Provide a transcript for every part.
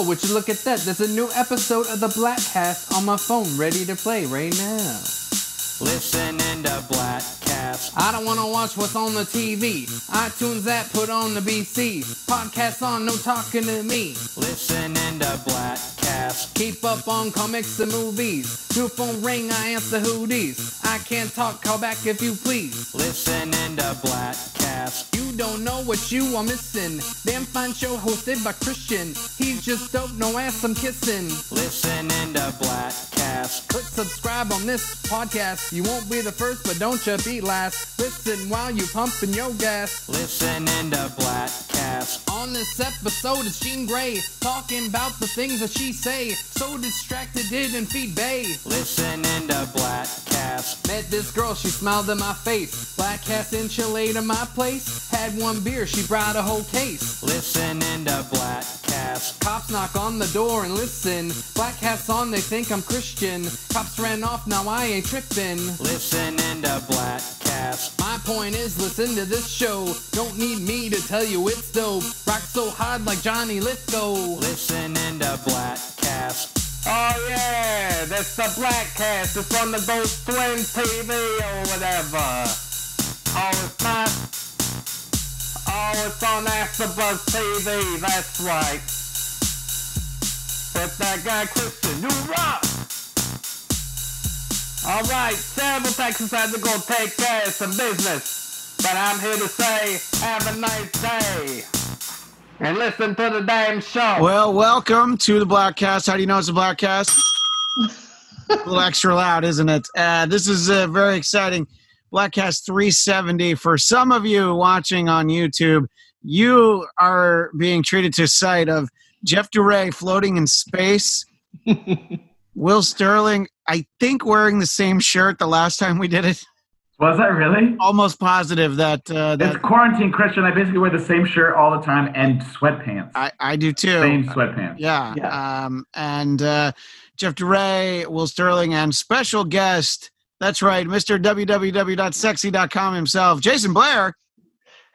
Oh, would you look at that? There's a new episode of the Bladtcast on my phone ready to play right now. Listening to Bladtcast. I don't wanna watch what's on the TV. iTunes app put on the BC. Podcast on, no talking to me. Listening to Bladtcast. Keep up on comics and movies. New phone ring, I answer who these. I can't talk, call back if you please. Listening to Bladtcast. Don't know what you are missing. Damn fine show hosted by Christian. He's just dope, no ass I'm kissing. Listening to Bladtcast. Click subscribe on this podcast. You won't be the first, but don't you be last. Listen while you pumping your gas. Listening to Bladtcast. On this episode is Jean Grey talking about the things that she say. So distracted, didn't feed Bay. Listening to Bladtcast. Met this girl, she smiled in my face. Black cast in Chile to my place. Had one beer, she brought a whole case. Listening to Bladtcast. Cops knock on the door and listen. Black hats on, they think I'm Christian. Cops ran off, now I ain't tripping. Listening to Bladtcast. My point is, listen to this show. Don't need me to tell you it's dope. Rock so hard like Johnny Lithgow. Listening to Bladtcast. Oh yeah, that's the Bladtcast. It's on the Ghost Twin TV or whatever. Oh, it's not. Oh, it's on AfterBuzz TV. That's right. With that guy Christian, you rock. All right, several Texas had to go take care of some business, but I'm here to say, have a nice day. And listen to the damn show. Well, welcome to the Bladtcast. How do you know it's a Bladtcast? a little extra loud, isn't it? Uh, this is uh, very exciting. Bladtcast 370. For some of you watching on YouTube, you are being treated to sight of Jeff Duray floating in space. Will Sterling, I think, wearing the same shirt the last time we did it. Was that really? Almost positive that uh, It's quarantine Christian. I basically wear the same shirt all the time and sweatpants. I, I do too. Same sweatpants. Yeah. Yeah. Um, and uh, Jeff DeRay, Will Sterling, and special guest. That's right, Mr. www.sexy.com himself, Jason Blair.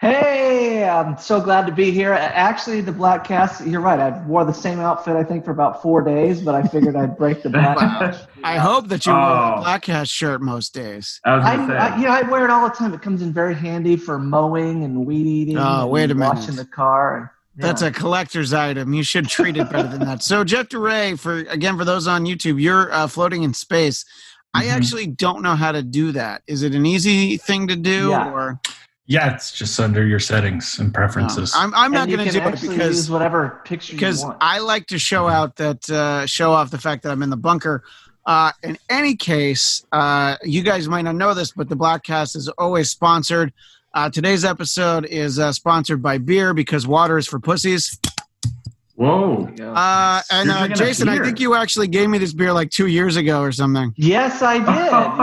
Hey, I'm so glad to be here. Actually, the black cast, you're right. I wore the same outfit, I think, for about four days, but I figured I'd break the black. I hope that you wear a Oh. black cast shirt most days. I was I, gonna say. I, you know, I wear it all the time. It comes in very handy for mowing and weed eating. Oh, wait a minute. Washing the car. And, That's a collector's item. You should treat it better than that. So, Jeff DeRay, for again, for those on YouTube, you're uh, floating in space. I Mhm. actually don't know how to do that. Is it an easy thing to do, Yeah. or Yeah, it's just under your settings and no? preferences. I'm, I'm not And you going to do it because use whatever picture because you want. I like to show out that uh, show off the fact that I'm in the bunker. Uh, in any case, uh, you guys might not know this, but the Bladtcast is always sponsored. Uh, today's episode is uh, sponsored by beer because water is for pussies. Whoa. Uh, and uh, Jason, I think you actually gave me this beer like two years ago or something. yes, I did.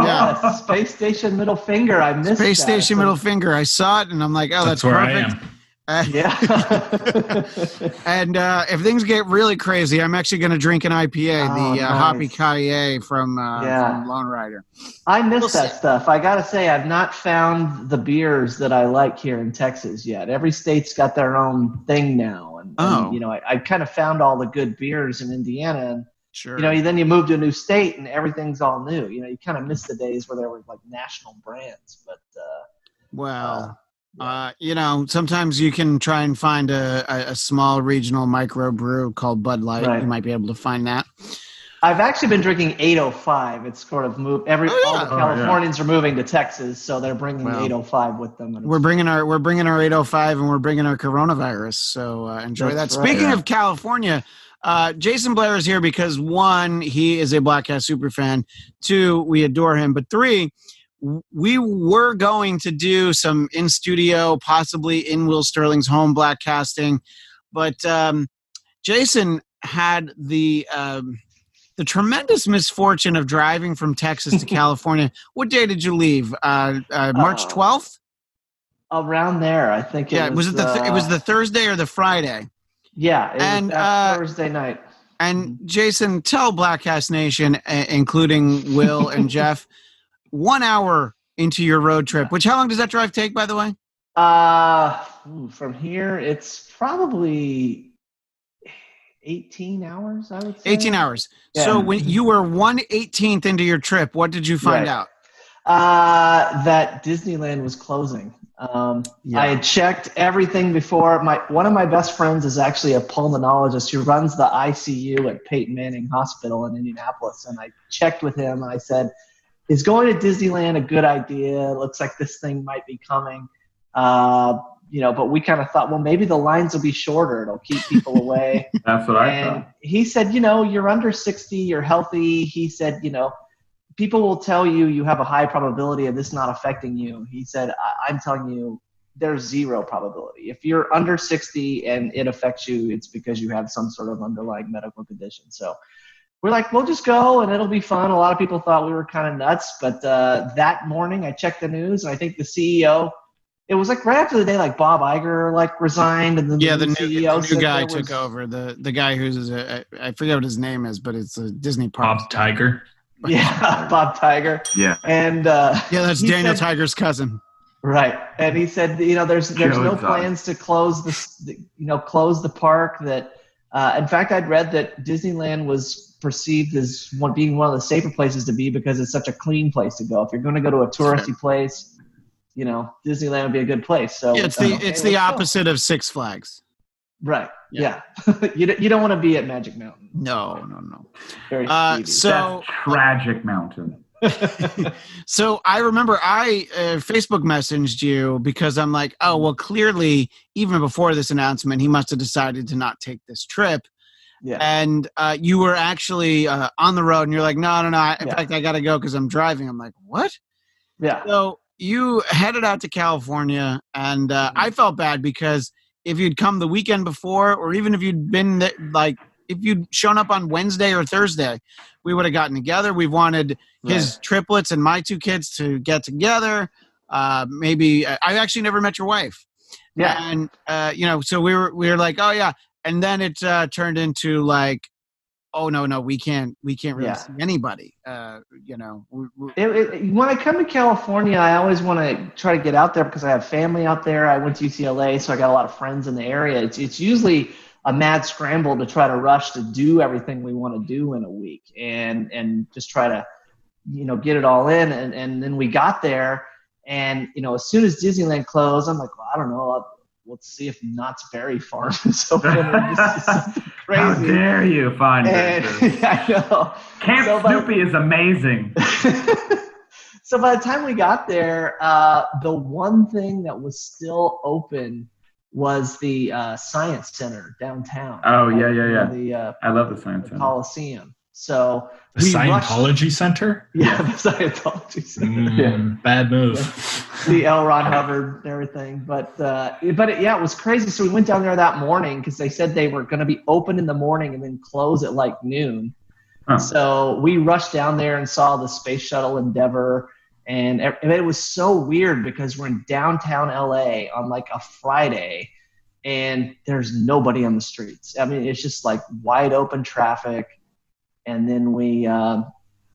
Yeah. Space Station Middle Finger. I missed Space that. Station middle finger. I saw it and I'm like, oh, that's, That's where I perfect. am. Uh, Yeah. And uh, if things get really crazy, I'm actually going to drink an IPA, Oh, the uh, Hoppy nice. Kaye from, uh, Yeah. from Lone Rider. I miss We'll that see. stuff. I gotta say, I've not found the beers that I like here in Texas yet. Every state's got their own thing now, and, and, Oh. you know, I, I kind of found all the good beers in Indiana, and Sure. you know, then you move to a new state and everything's all new. You know, you kind of miss the days where there were like national brands, but uh, well, yeah. uh, you know, sometimes you can try and find a, a, a small regional micro brew called Bud Light. Right. You might be able to find that. I've actually been drinking 805. It's sort of moved. Every Oh, all yeah. the Oh, yeah. Californians are moving to Texas, so they're bringing Well, 805 with them. And We're bringing our we're bringing our 805 and we're bringing our coronavirus. So uh, enjoy That's that. right. Speaking Yeah. of California, uh, Jason Blair is here because one, he is a Black Cat super fan. Two, we adore him. But three, we were going to do some in studio, possibly in Will Sterling's home black casting, but um, Jason had the um, the tremendous misfortune of driving from Texas to California. What day did you leave? Uh, uh, March Uh, twelfth. around there. I think. It Yeah, was, it the th- it was uh, the Thursday or the Friday? Yeah, it And, was uh, Thursday night. And Jason, tell Bladtcast Nation, uh, including Will and Jeff, one hour into your road trip. Which how long does that drive take, by the way? Uh, from here, it's probably 18 hours, I would say. 18 hours. So when you were 1 18th into your trip, what did you find Right. out? Uh, that Disneyland was closing. Um, Yeah. I had checked everything before. My one of my best friends is actually a pulmonologist who runs the ICU at Peyton Manning Hospital in Indianapolis, and I checked with him. And I said, "Is going to Disneyland a good idea? Looks like this thing might be coming." Uh, you know, but we kind of thought, well, maybe the lines will be shorter. It'll keep people away. That's what I thought. he said, you know, you're under 60, you're healthy. He said, you know, people will tell you you have a high probability of this not affecting you. He said, I- I'm telling you, there's zero probability. If you're under 60 and it affects you, it's because you have some sort of underlying medical condition. So we're like, we'll just go and it'll be fun. A lot of people thought we were kind of nuts, but uh, that morning I checked the news and I think the CEO. It was like right after the day, like Bob Iger like resigned, and then Yeah, the new, CEO the new guy there took over. The the guy who's a, I I forget what his name is, but it's a Disney park. Bob Tiger. Yeah, Bob Tiger. Yeah. And uh, Yeah, that's Daniel said- Tiger's cousin. right, and he said, you know, there's there's Joe no Exotic. plans to close this, the, you know, close the park. That, uh, in fact, I'd read that Disneyland was perceived as one being one of the safer places to be because it's such a clean place to go. If you're going to go to a touristy place, you know, Disneyland would be a good place. So Yeah, it's the okay, it's the let's go. opposite of Six Flags. Right. Yeah. you don't, you don't want to be at Magic Mountain. No, no, no. Very Uh, so That's tragic mountain. so I remember I uh, Facebook messaged you because I'm like, oh well, clearly even before this announcement, he must have decided to not take this trip. yeah. And uh, you were actually uh, on the road, and you're like, no, no, no. In Yeah. fact, I got to go because I'm driving. I'm like, what? Yeah. So you headed out to California, and uh, I felt bad because if you'd come the weekend before, or even if you'd been like, if you'd shown up on Wednesday or Thursday, we would have gotten together. We wanted his triplets and my two kids to get together. Uh, maybe I actually never met your wife, Yeah. and uh, you know, so we were we were like, oh yeah, and then it uh, turned into like, oh no, no, we can't we can't really Yeah. see anybody. Uh, you know, we, we, It, it, when I come to California, I always want to try to get out there because I have family out there. I went to UCLA, so I got a lot of friends in the area. It's, it's usually a mad scramble to try to rush to do everything we want to do in a week and and just try to you know get it all in. And, and then we got there, and you know as soon as Disneyland closed, I'm like, well, I don't know. I'll, let's see if Knott's Berry Farm is open. This How dare you find And it? I know. Camp So, Snoopy is amazing. so by the time we got there, uh, the one thing that was still open was the uh, science center downtown. Oh, yeah, yeah, yeah. The, uh, I love the science the center. Coliseum. So The we rushed- Scientology Center? yeah, the Scientology Center. Mm, Bad move. the L. Ron Hubbard and everything. But uh, but it, yeah, it was crazy. So we went down there that morning because they said they were going to be open in the morning and then close at like noon. Huh. So we rushed down there and saw the space shuttle Endeavour, and it, it was so weird because we're in downtown LA on like a Friday, and there's nobody on the streets. I mean, it's just like wide open traffic. And then we, uh,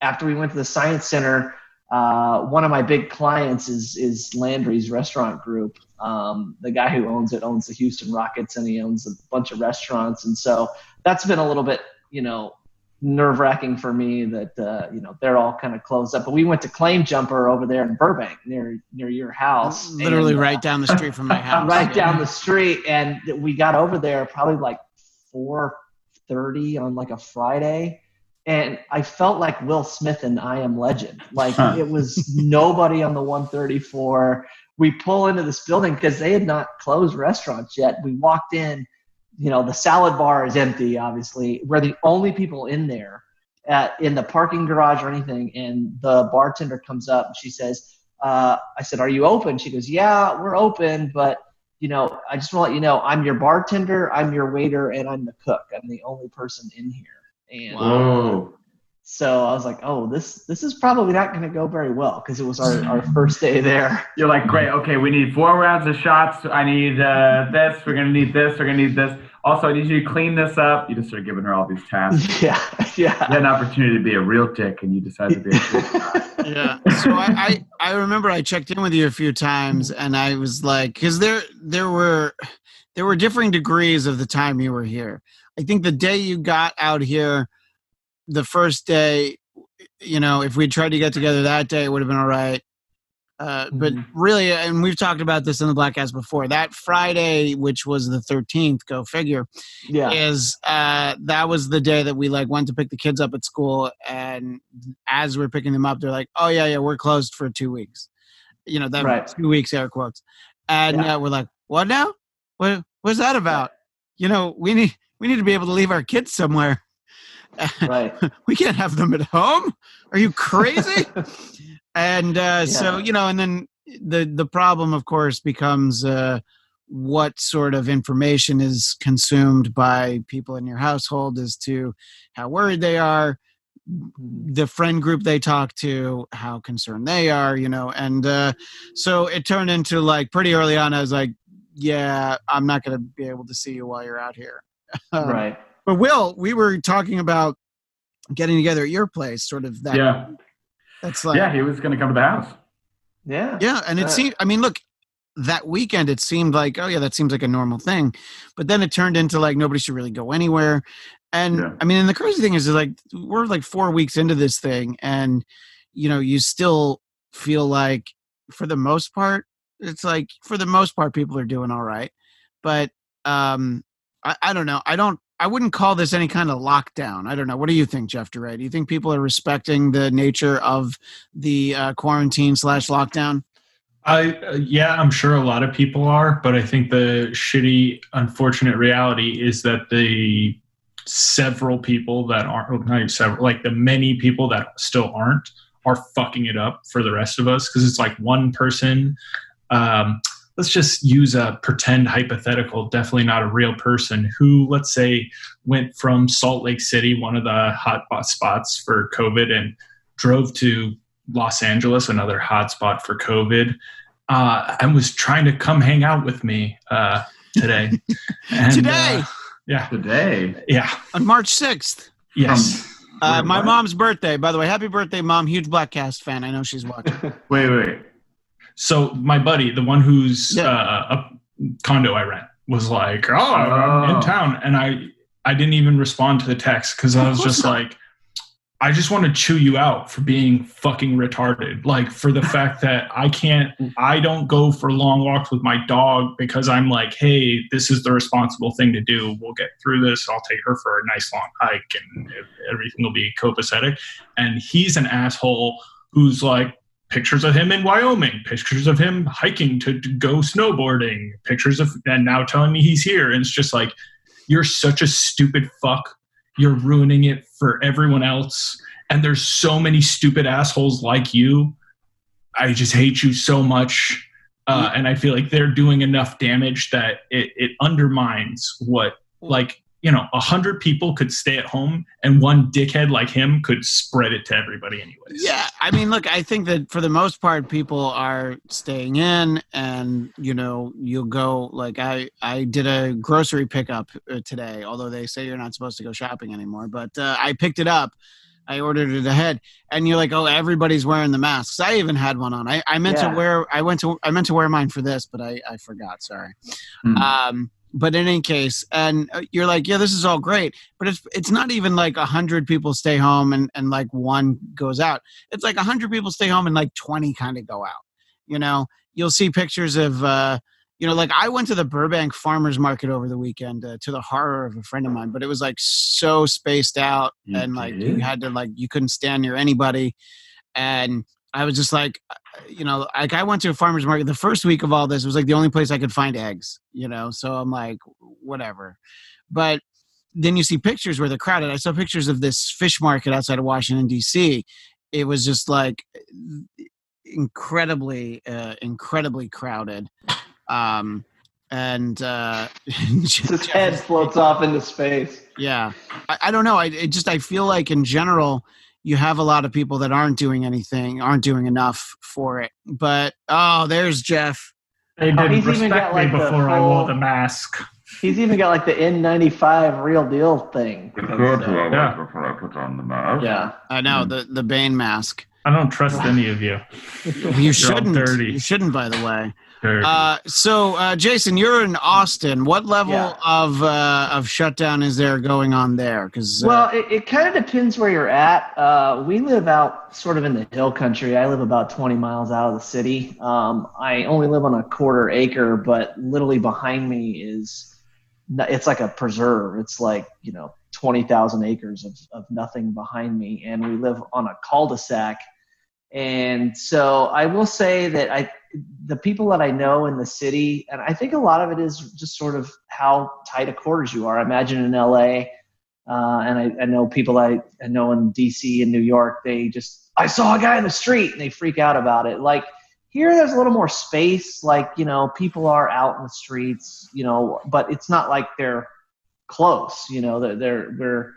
after we went to the science center, uh, one of my big clients is is Landry's Restaurant Group. Um, the guy who owns it owns the Houston Rockets, and he owns a bunch of restaurants, and so that's been a little bit, you know, nerve wracking for me that uh, you know they're all kind of closed up. But we went to Claim Jumper over there in Burbank, near near your house, literally and, uh, right down the street from my house. right down the street, and we got over there probably like four thirty on like a Friday, and I felt like Will Smith in I Am Legend. Like Huh. it was nobody on the one thirty four. We pull into this building because they had not closed restaurants yet. We walked in, you know, the salad bar is empty. Obviously, we're the only people in there. At, in the parking garage or anything, and the bartender comes up and she says, uh, I said, "Are you open?" She goes, "Yeah, we're open, but you know, I just want to let you know, I'm your bartender, I'm your waiter, and I'm the cook. I'm the only person in here." And Whoa. so I was like, "Oh, this this is probably not going to go very well because it was our, our first day there." You're like, great, okay, we need four rounds of shots. I need uh, this. We're going to need this. We're going to need this. Also, I need you to clean this up. You just start giving her all these tasks. yeah, You had yeah. an opportunity to be a real dick, and you decided to be a dick. yeah so I, I i remember i checked in with you a few times and i was like because there there were there were differing degrees of the time you were here I think the day you got out here, the first day, you know, if we tried to get together that day, it would have been all right. Uh, but Mhm. really, and we've talked about this in the Bladtcast before. That Friday, which was the thirteenth, go figure, Yeah. is uh, that was the day that we like went to pick the kids up at school, and as we're picking them up, they're like, "Oh yeah, yeah, we're closed for two weeks." You know, that Right. two weeks air quotes, and Yeah. uh, we're like, "What now? What what's that about?" You know, we need we need to be able to leave our kids somewhere. Right. we can't have them at home. Are you crazy? and uh, so you know, and then the the problem, of course, becomes uh, what sort of information is consumed by people in your household as to how worried they are, the friend group they talk to, how concerned they are, you know, and uh, so it turned into like pretty early on. I was like, yeah, I'm not going to be able to see you while you're out here. Um, right. but Will, we were talking about getting together at your place, sort of that. Yeah. That's like, Yeah, he was going to come to the house. Yeah. yeah, and it Uh, seemed. I mean, look, that weekend it seemed like, oh yeah, that seems like a normal thing, but then it turned into like nobody should really go anywhere. And Yeah. I mean, and the crazy thing is, is like we're like four weeks into this thing, and you know, you still feel like, for the most part, it's like for the most part, people are doing all right, but um, I, I don't know. I don't. I wouldn't call this any kind of lockdown. I don't know. What do you think, Jeff DeRay? Do you think people are respecting the nature of the uh, quarantine slash lockdown? I uh, yeah, I'm sure a lot of people are, but I think the shitty, unfortunate reality is that the several people that aren't, not even several, like the many people that still aren't, are fucking it up for the rest of us because it's like one person. Um, let's just use a pretend hypothetical, definitely not a real person, who let's say went from Salt Lake City, one of the hot spots for COVID, and drove to Los Angeles, another hotspot for COVID, uh, and was trying to come hang out with me uh, today. And, Today? uh, yeah. Today. Yeah. on March 6th. Yes. Uh, my mom's birthday, by the way. Happy birthday, mom. Huge Bladtcast fan. I know she's watching. Wait, wait. So my buddy, the one who's Yeah. uh, a condo I rent, was like, "Oh, I'm Oh. in town," and I I didn't even respond to the text because I was just not. like, I just want to chew you out for being fucking retarded. Like for the fact that I can't, I don't go for long walks with my dog because I'm like, hey, this is the responsible thing to do. We'll get through this. I'll take her for a nice long hike and everything will be copacetic. And he's an asshole who's like, pictures of him in Wyoming, pictures of him hiking to, to go snowboarding, pictures of, and now telling me he's here. And it's just like, you're such a stupid fuck. You're ruining it for everyone else. And there's so many stupid assholes like you. I just hate you so much. Uh, and I feel like they're doing enough damage that it, it undermines what, like, you know, a hundred people could stay at home and one dickhead like him could spread it to everybody anyways. Yeah, I mean, look, I think that for the most part, people are staying in, and you know, you'll go like I I did a grocery pickup uh, today, although they say you're not supposed to go shopping anymore, but uh, I picked it up. I ordered it ahead, and you're like, oh, everybody's wearing the masks. I even had one on. I, I meant Yeah. to wear. I went to. I meant to wear mine for this, but I I forgot. Sorry. Hmm. Um, but in any case, and uh, you're like, yeah, this is all great, but it's it's not even like a hundred people stay home and and like one goes out. It's like a hundred people stay home and like twenty kind of go out. You know, you'll see pictures of. uh you know, like I went to the Burbank Farmers Market over the weekend uh, to the horror of a friend of mine, but it was like so spaced out and like you had to like you couldn't stand near anybody, and I was just like, uh, you know, like I went to a farmer's market the first week of all this was like the only place I could find eggs, you know. So I'm like, whatever. But then you see pictures where they're crowded. I saw pictures of this fish market outside of Washington D.C. It was just like incredibly, uh, incredibly crowded. Um, and uh, His head floats off into space. yeah, I, I don't know. I it just I feel like in general you have a lot of people that aren't doing anything, aren't doing enough for it. But oh, there's Jeff. They Oh, didn't he's even got, like, the before I wore the mask. He's even got like the N95 real deal thing. It's good to have Yeah. before I put on the mask. Yeah. I know hmm. the the Bane mask. I don't trust any of you. You shouldn't. dirty. You shouldn't. By the way, Very good. Uh, so, uh, Jason, you're in Austin. What level Yeah. of uh, of shutdown is there going on there? Because Well, it, it kind of depends where you're at. Uh, we live out sort of in the hill country. I live about 20 miles out of the city. Um, I only live on a quarter acre, but literally behind me is it's like a preserve. It's like you know 20,000 acres of, of nothing behind me, and we live on a cul-de-sac. And so I will say that I the people that I know in the city, and I think a lot of it is just sort of how tight of quarters you are. I imagine in LA, uh, and I, I know people I, I know in DC and New York, they just, I saw a guy in the street and they freak out about it. Like here, there's a little more space. Like, you know, people are out in the streets, you know, but it's not like they're close, you know, they're, they're, we're,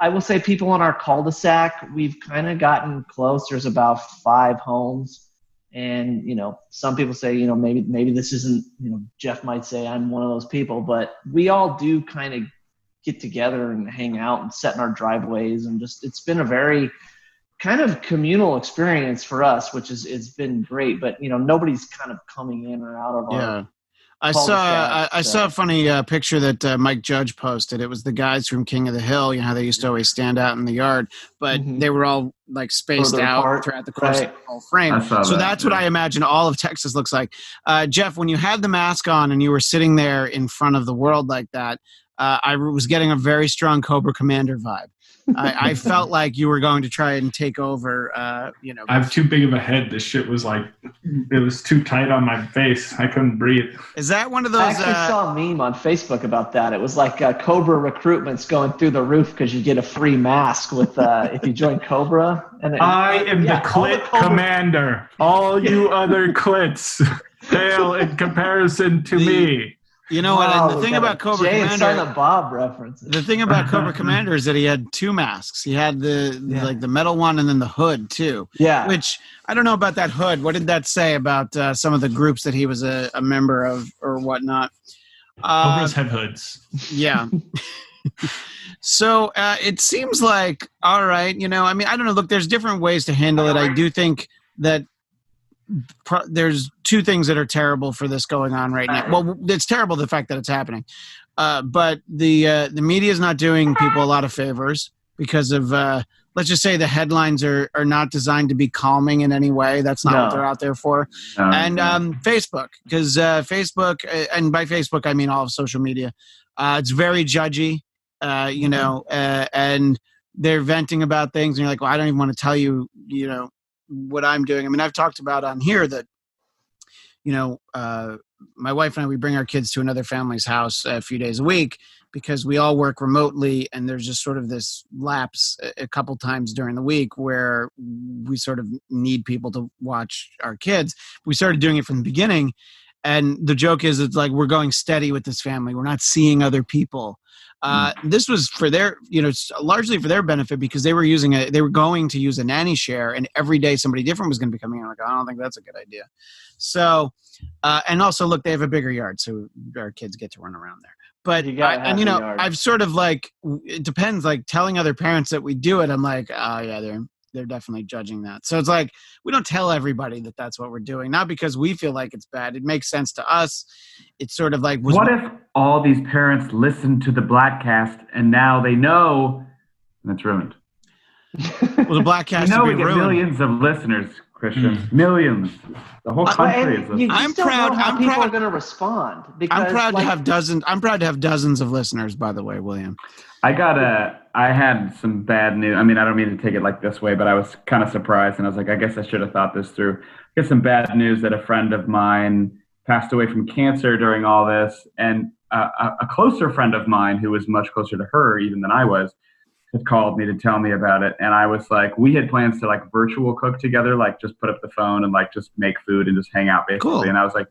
I will say people on our cul-de-sac, we've kind of gotten close. There's about five homes and you know some people say you know maybe maybe this isn't you know jeff might say i'm one of those people but we all do kind of get together and hang out and set in our driveways and just it's been a very kind of communal experience for us which is it's been great but you know nobody's kind of coming in or out of our yeah. I saw I, I saw a funny uh, picture that uh, Mike Judge posted. It was the guys from King of the Hill. You know how they used to always stand out in the yard, but Mhm. they were all like spaced out apart, throughout the course right. of the whole frame. So that, that's what. I imagine all of Texas looks like. Uh, Jeff, when you had the mask on and you were sitting there in front of the world like that, uh, I was getting a very strong Cobra Commander vibe. I, I felt like you were going to try and take over. Uh, you know, I have too big of a head. This shit was like, it was too tight on my face. I couldn't breathe. is that one of those? I actually Uh, saw a meme on Facebook about that. It was like uh, Cobra recruitment's going through the roof because you get a free mask with uh, if you join Cobra. And it- I am Yeah, the all the Cobra- commander. All you other clits pale in comparison to The- me. You know what? Wow, the thing about a Cobra Jay and Commander. Silent Bob references. The thing about Cobra Commander is that he had two masks. He had the, the- Yeah. like the metal one and then the hood too. yeah, Which I don't know about that hood. What did that say about uh, some of the groups that he was a, a member of or whatnot? Uh, Cobras have hoods. yeah. so uh, it seems like all right. You know, I mean, I don't know. Look, there's different ways to handle it. I do think that pro- there's two things that are terrible for this going on right now. Well, it's terrible the fact that it's happening, uh, but the uh, the media is not doing people a lot of favors because of. Uh, Let's just say the headlines are, are not designed to be calming in any way. That's not what they're out there for Um, and um, Facebook, because uh, Facebook, uh, and by Facebook I mean all of social media. Uh, it's very judgy, uh, you know, uh, and they're venting about things, and you're like, well, I don't even want to tell you, you know, what I'm doing. I mean, I've talked about on here that, you know, uh, my wife and I we bring our kids to another family's house a few days a week because we all work remotely, and there's just sort of this lapse a, couple times during the week where we sort of need people to watch our kids. We started doing it from the beginning and the joke is it's like we're going steady with this family. We're not seeing other people uh, this was for their you know largely for their benefit because they were using a they were going to use a nanny share and every day somebody different was going to be coming in. Like i don't think that's a good idea. So uh, and also look they have a bigger yard so our kids get to run around there. But You I, and you know yard. i've sort of like it depends like telling other parents that we do it i'm like oh yeah they're they're definitely judging that so it's like we don't tell everybody that that's what we're doing not because we feel like it's bad it makes sense to us it's sort of like was what if all these parents listen to the Bladtcast and now they know and it's ruined? well, the black You cast know to we get ruined. millions of listeners, Christian. Mm. Millions. The whole country And is. you listening. I'm proud- how I'm people proud- are going to respond. Because, I'm proud like, to have dozens. I'm proud to have dozens of listeners. By the way, William. I got a. I had some bad news. I mean, I don't mean to take it like this way, but I was kind of surprised, and I was like, I guess I should have thought this through. I got some bad news that a friend of mine passed away from cancer during all this, and uh, a, a closer friend of mine, who was much closer to her even than I was, had called me to tell me about it, and I was like, we had plans to like virtual cook together, like just put up the phone and like just make food and just hang out basically, Cool. and I was like.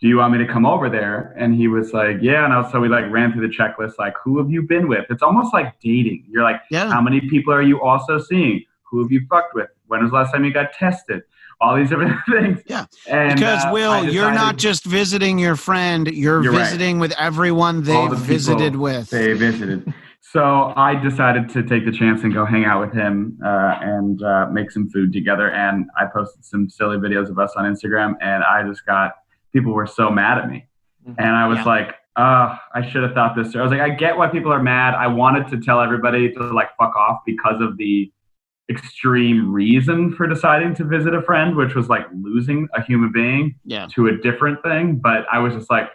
Do you want me to come over there? And he was like, Yeah. And I was, so we like ran through the checklist, like, who have you been with? It's almost like dating. You're like, Yeah. how many people are you also seeing? Who have you fucked with? When was the last time you got tested? All these different things. Yeah. And, because uh, Will, I you're not just visiting your friend. You're, You're right. visiting with everyone they've the visited with. They visited. So I decided to take the chance and go hang out with him uh, and uh, make some food together. And I posted some silly videos of us on Instagram, and I just got people were so mad at me. Mhm. And I was Yeah. like, uh, I should have thought this. I was like, I get why people are mad. I wanted to tell everybody to like fuck off because of the extreme reason for deciding to visit a friend, which was like losing a human being Yeah. to a different thing. But I was just like,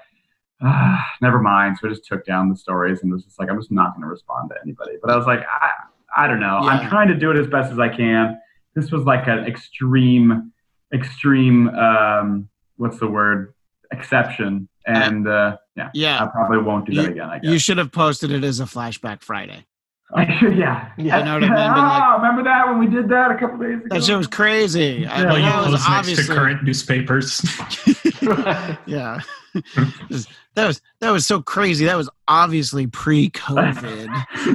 ah, never mind. So I just took down the stories and was just like, I'm just not going to respond to anybody. But I was like, I, I don't know. Yeah. I'm trying to do it as best as I can. This was like an extreme, extreme, um, what's the word? Exception. And uh, yeah, I probably won't do that again, I guess. You should have posted it as a flashback Friday. I should, yeah. Yeah. You know what I mean? Been like- oh, remember that when we did that a couple days ago? That shit was crazy. I, Yeah, Well, you that was post next to obviously current newspapers. yeah. that was that was so crazy. That was obviously pre-COVID.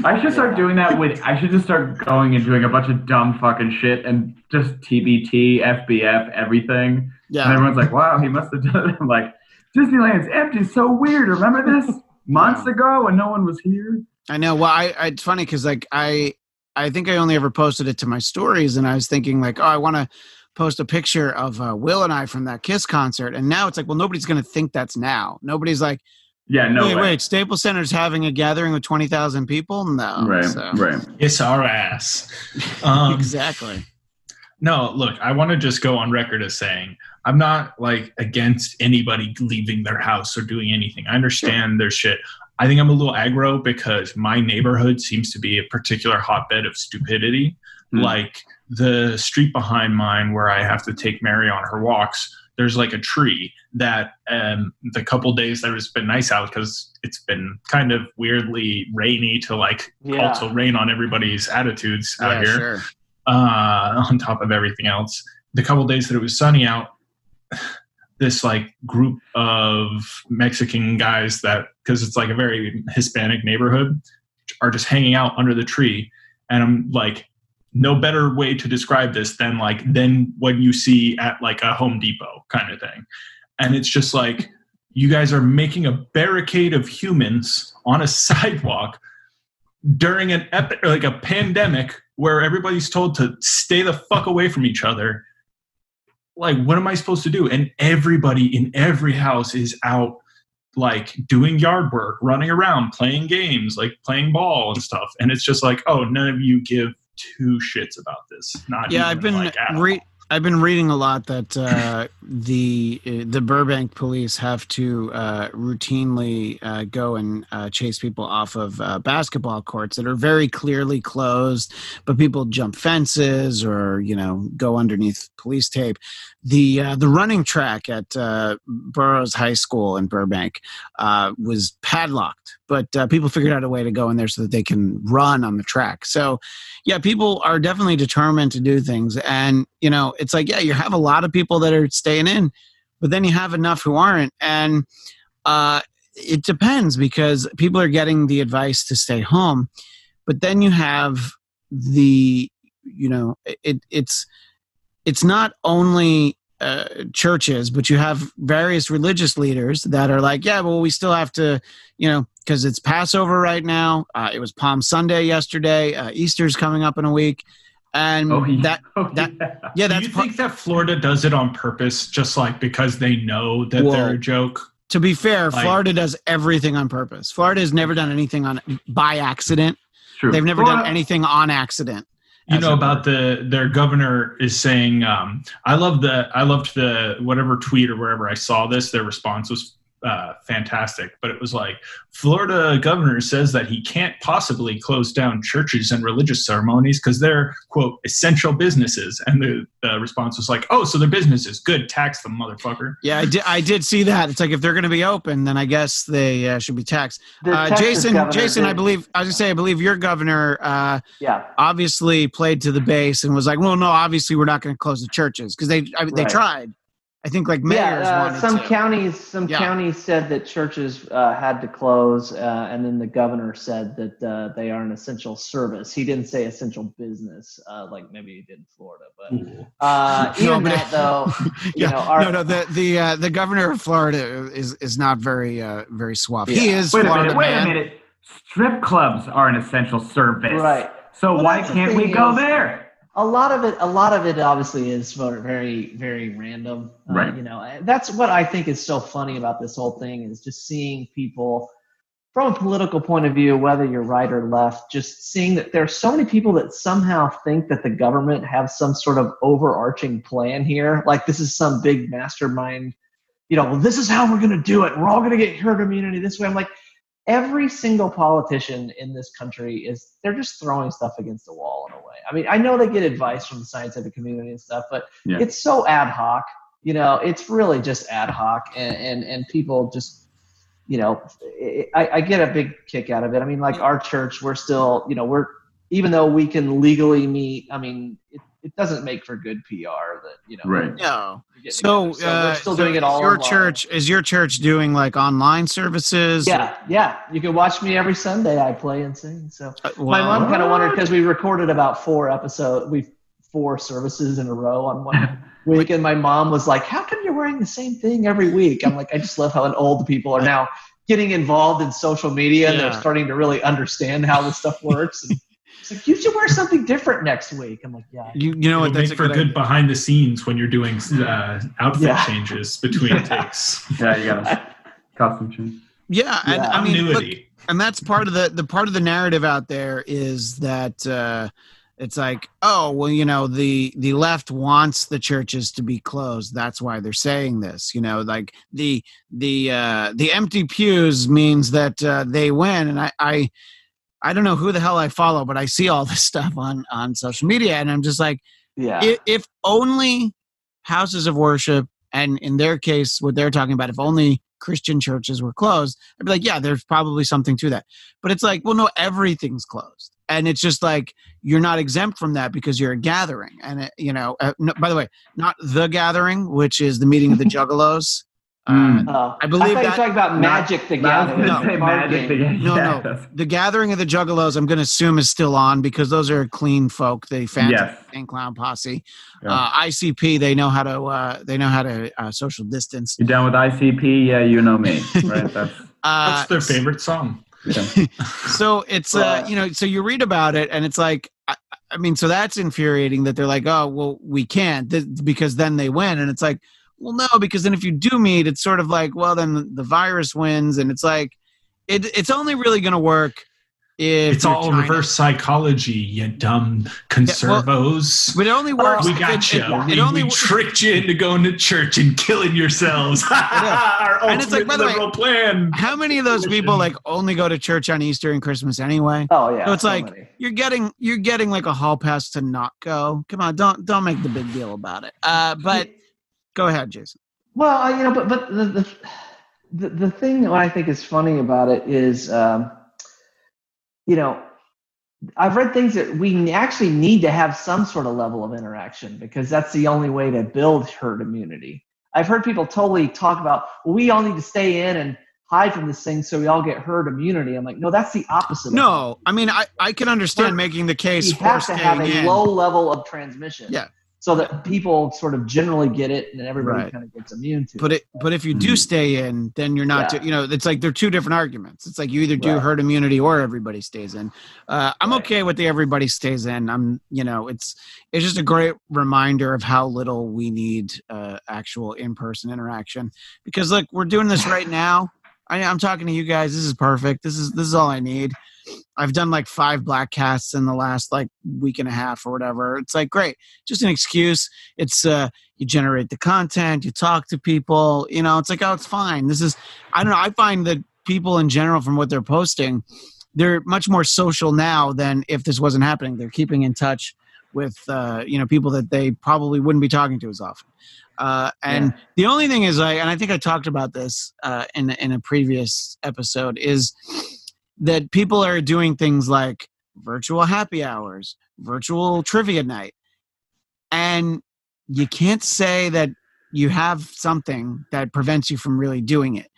I should start doing that with. I should just start going and doing a bunch of dumb fucking shit and just TBT, FBF, everything. And Yeah. everyone's like, "Wow, he must have done it." I'm like, Disneyland's empty. So weird. Remember this months ago when no one was here? I know. Well, I, I it's funny because like I I think I only ever posted it to my stories, and I was thinking like, oh, I want to post a picture of uh, Will and I from that Kiss concert, and now it's like, well, nobody's gonna think that's now. Nobody's like, Yeah, no wait, way. wait, Staples Center's having a gathering with twenty thousand people. No, Right, so- right. It's our ass. Um, exactly. No, look, I want to just go on record as saying I'm not like against anybody leaving their house or doing anything. I understand their shit. I think I'm a little aggro because my neighborhood seems to be a particular hotbed of stupidity. Hmm. Like the street behind mine where I have to take Mary on her walks, there's like a tree that um, the couple days that it's been nice out because it's been kind of weirdly rainy to like Yeah. also rain on everybody's attitudes out Yeah, here sure. uh, on top of everything else. The couple days that it was sunny out, this like group of Mexican guys that because it's like a very Hispanic neighborhood are just hanging out under the tree, and I'm like, no better way to describe this than like than what you see at like a Home Depot kind of thing, and it's just like you guys are making a barricade of humans on a sidewalk during an epi- like a pandemic where everybody's told to stay the fuck away from each other like what am i supposed to do? And everybody in every house is out like doing yard work running around playing games like playing ball and stuff. And it's just like oh none of you give two shits about this. Not Yeah, I've been like, re- I've been reading a lot that uh, the the Burbank police have to uh, routinely uh, go and uh, chase people off of uh, basketball courts that are very clearly closed, but people jump fences or you know go underneath police tape. The uh, the running track at uh, Burroughs High School in Burbank uh, was padlocked, but uh, people figured out a way to go in there so that they can run on the track. So yeah, people are definitely determined to do things. And, you know, it's like, yeah, you have a lot of people that are staying in, but then you have enough who aren't. And uh, it depends because people are getting the advice to stay home. But then you have the, you know, it, it's, it's not only uh, churches, but you have various religious leaders that are like, yeah, well, we still have to, you know, because it's Passover right now. Uh, it was Palm Sunday yesterday. Uh, Easter's coming up in a week, and Oh, yeah. that Oh, that- yeah. yeah, do that's you part- think that florida does it on purpose just like because they know that Well, they're a joke to be fair. like- Florida does everything on purpose. Florida has never done anything on by accident. True. They've never done anything on accident. You know about the their governor is saying um, i love the i loved the whatever tweet or wherever i saw this their response was uh, fantastic but it was like florida governor says that he can't possibly close down churches and religious ceremonies because they're quote essential businesses and the, the response was like oh so they're businesses good tax them motherfucker Yeah, I did. I did see that. It's like if they're going to be open, then I guess they uh, should be taxed. Uh, Texas Jason, governor Jason, I believe. I was gonna say, I believe your governor uh, Yeah. obviously played to the base and was like, "Well, no, obviously we're not going to close the churches because they I, they Right. tried." I think like mayors yeah, uh, wanted some to. counties some Yeah. counties said that churches uh, had to close, uh, and then the governor said that uh, they are an essential service. He didn't say essential business, uh, like maybe he did in Florida, but uh, No, even but- that though, you yeah, know, our, no, no. The the uh, the governor of Florida is is not very uh, very suave. He is Wait a Florida minute. Wait man. a minute. Strip clubs are an essential service. right. So Well, why can't we go is- there? A lot of it a lot of it obviously is very very random. Uh, Right. you know that's what i think is so funny about this whole thing is just seeing people from a political point of view whether you're right or left just seeing that there are so many people that somehow think that the government has some sort of overarching plan here. Like this is some big mastermind. You know well this is how we're going to do it. We're all going to get herd immunity this way. I'm like every single politician in this country is they're just throwing stuff against the wall in a way. I mean, I know they get advice from the scientific community and stuff, but Yeah. it's so ad hoc. You know, it's really just ad hoc, and and, and people just, you know, I, I get a big kick out of it. I mean, like our church, we're still, you know, we're even though we can legally meet. I mean, it, it doesn't make for good PR that you know. Right. No. we're getting So, together. uh, we're still so doing it all. Your online. church is your church doing like online services? Yeah, yeah. You can watch me every Sunday. I play and sing. So Uh, my mom kind of wondered because we recorded about four episodes, we four services in a row on one week, and my mom was like, "How come you're wearing the same thing every week?" I'm like, I just love how old people are now getting involved in social media and they're starting to really understand how this stuff works. And it's like you should wear something different next week. I'm like, yeah. You you know It'll what? That's make a for good. good behind the scenes when you're doing uh, outfit Yeah. changes between takes. Yeah, you got a costume change. Yeah, and Yeah. I mean, look, and that's part of the the part of the narrative out there is that uh it's like oh well you know the the left wants the churches to be closed that's why they're saying this you know like the the uh the empty pews means that uh they win and i i i don't know who the hell i follow but i see all this stuff on on social media and i'm just like Yeah. if, if only houses of worship and in their case what they're talking about if only christian churches were closed i'd be like yeah there's probably something to that. But it's like well no everything's closed. And it's just like you're not exempt from that because you're a gathering. And it, you know uh, no, by the way not the gathering which is the meeting of the juggalos Mm. Oh, I believe I thought you that- were talking about Not- Magic the Gathering. gonna say card Magic game. the Gathering. No, Yeah, no. the gathering of the juggalos i'm going to assume is still on because those are clean folk they fan Yes. and clown posse Yeah. uh, icp they know how to uh, they know how to uh, social distance You're down with ICP? Yeah, you know me, right? That's uh, That's their favorite song. yeah. so it's uh you know so you read about it and it's like I, I mean so that's infuriating that they're like oh well we can't th- because then they win and it's like well no because then if you do meet it's sort of like well then the virus wins and it's like it, it's only really going to work if It's all China. reverse psychology, you dumb conservos. but it only works we it- got it- you. it we, only we tricked you into going to church and killing yourselves. Our And it's like, by the way, plan. how many of those people like only go to church on easter and christmas anyway Oh yeah. So it's so like- many. you're getting you're getting like a hall pass to not go come on don't don't make the big deal about it uh but go ahead jason Well, I- you know, but but the the the, the thing that I think is funny about it is, um, you know, I've read things that we actually need to have some sort of level of interaction because that's the only way to build herd immunity. I've heard people totally talk about well, we all need to stay in and hide from this thing so we all get herd immunity. I'm like, no, that's the opposite. No, I mean I, I can understand But making the case you for have to have a in. low level of transmission. Yeah. So that people sort of generally get it and then everybody Right. kind of gets immune to but it. it but if you do Mhm. stay in, then you're not. Yeah. You know, it's like they're two different arguments. It's like you either do Right. herd immunity or everybody stays in. Uh, I'm Right. okay with the everybody stays in. I'm you know it's it's just a great reminder of how little we need uh, actual in person interaction because look we're doing this right now. I, I'm talking to you guys. This is perfect. This is this is all I need. I've done like five Bladtcasts in the last like week and a half or whatever. It's like great, just an excuse. It's uh you generate the content, you talk to people, you know, it's like oh it's fine. This is I don't know, I find that people in general from what they're posting, they're much more social now than if this wasn't happening. They're keeping in touch with uh, you know, people that they probably wouldn't be talking to as often. Uh, and Yeah. the only thing is, I and I think I talked about this uh, in in a previous episode is that people are doing things like virtual happy hours, virtual trivia night, and you can't say that you have something that prevents you from really doing it.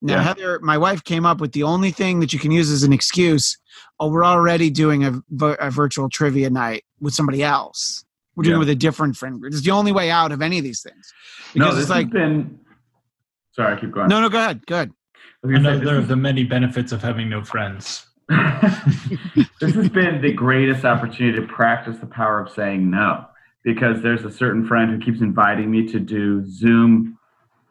Now, Yeah. Heather, my wife came up with the only thing that you can use as an excuse. Oh, we're already doing a, a virtual trivia night with somebody else. We're doing it Yeah. with a different friend group. It's the only way out of any of these things. No, Because this it's like, has been. Sorry, I keep going. no, no, go ahead. Go ahead. I was Another of the many benefits of having no friends. this has been the greatest opportunity to practice the power of saying no because there's a certain friend who keeps inviting me to do Zoom,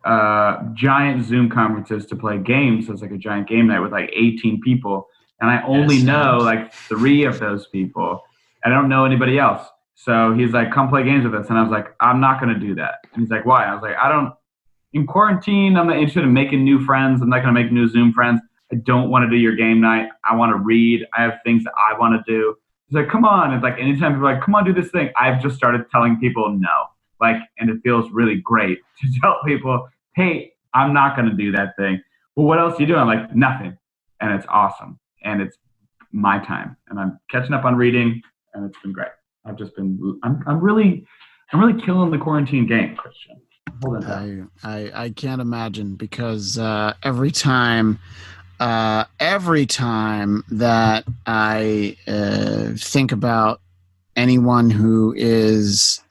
uh, giant Zoom conferences to play games. So it's like a giant game night with like 18 people. And I only Yes. know like three of those people. I don't know anybody else. So he's like, come play games with us. And I was like, I'm not going to do that. And he's like, why? I was like, I don't, in quarantine, I'm not interested in making new friends. I'm not going to make new Zoom friends. I don't want to do your game night. I want to read. I have things that I want to do. He's like, come on. It's like anytime people are like, come on, do this thing. I've just started telling people no. Like, and it feels really great to tell people, hey, I'm not going to do that thing. Well, what else are you doing? I'm like, nothing. And it's awesome. And it's my time. And I'm catching up on reading, and it's been great. I've just been, I'm, I'm really, I'm really killing the quarantine game, Christian. Hold on. I, I I can't imagine because uh, every time, uh, every time that I uh, think about anyone who is,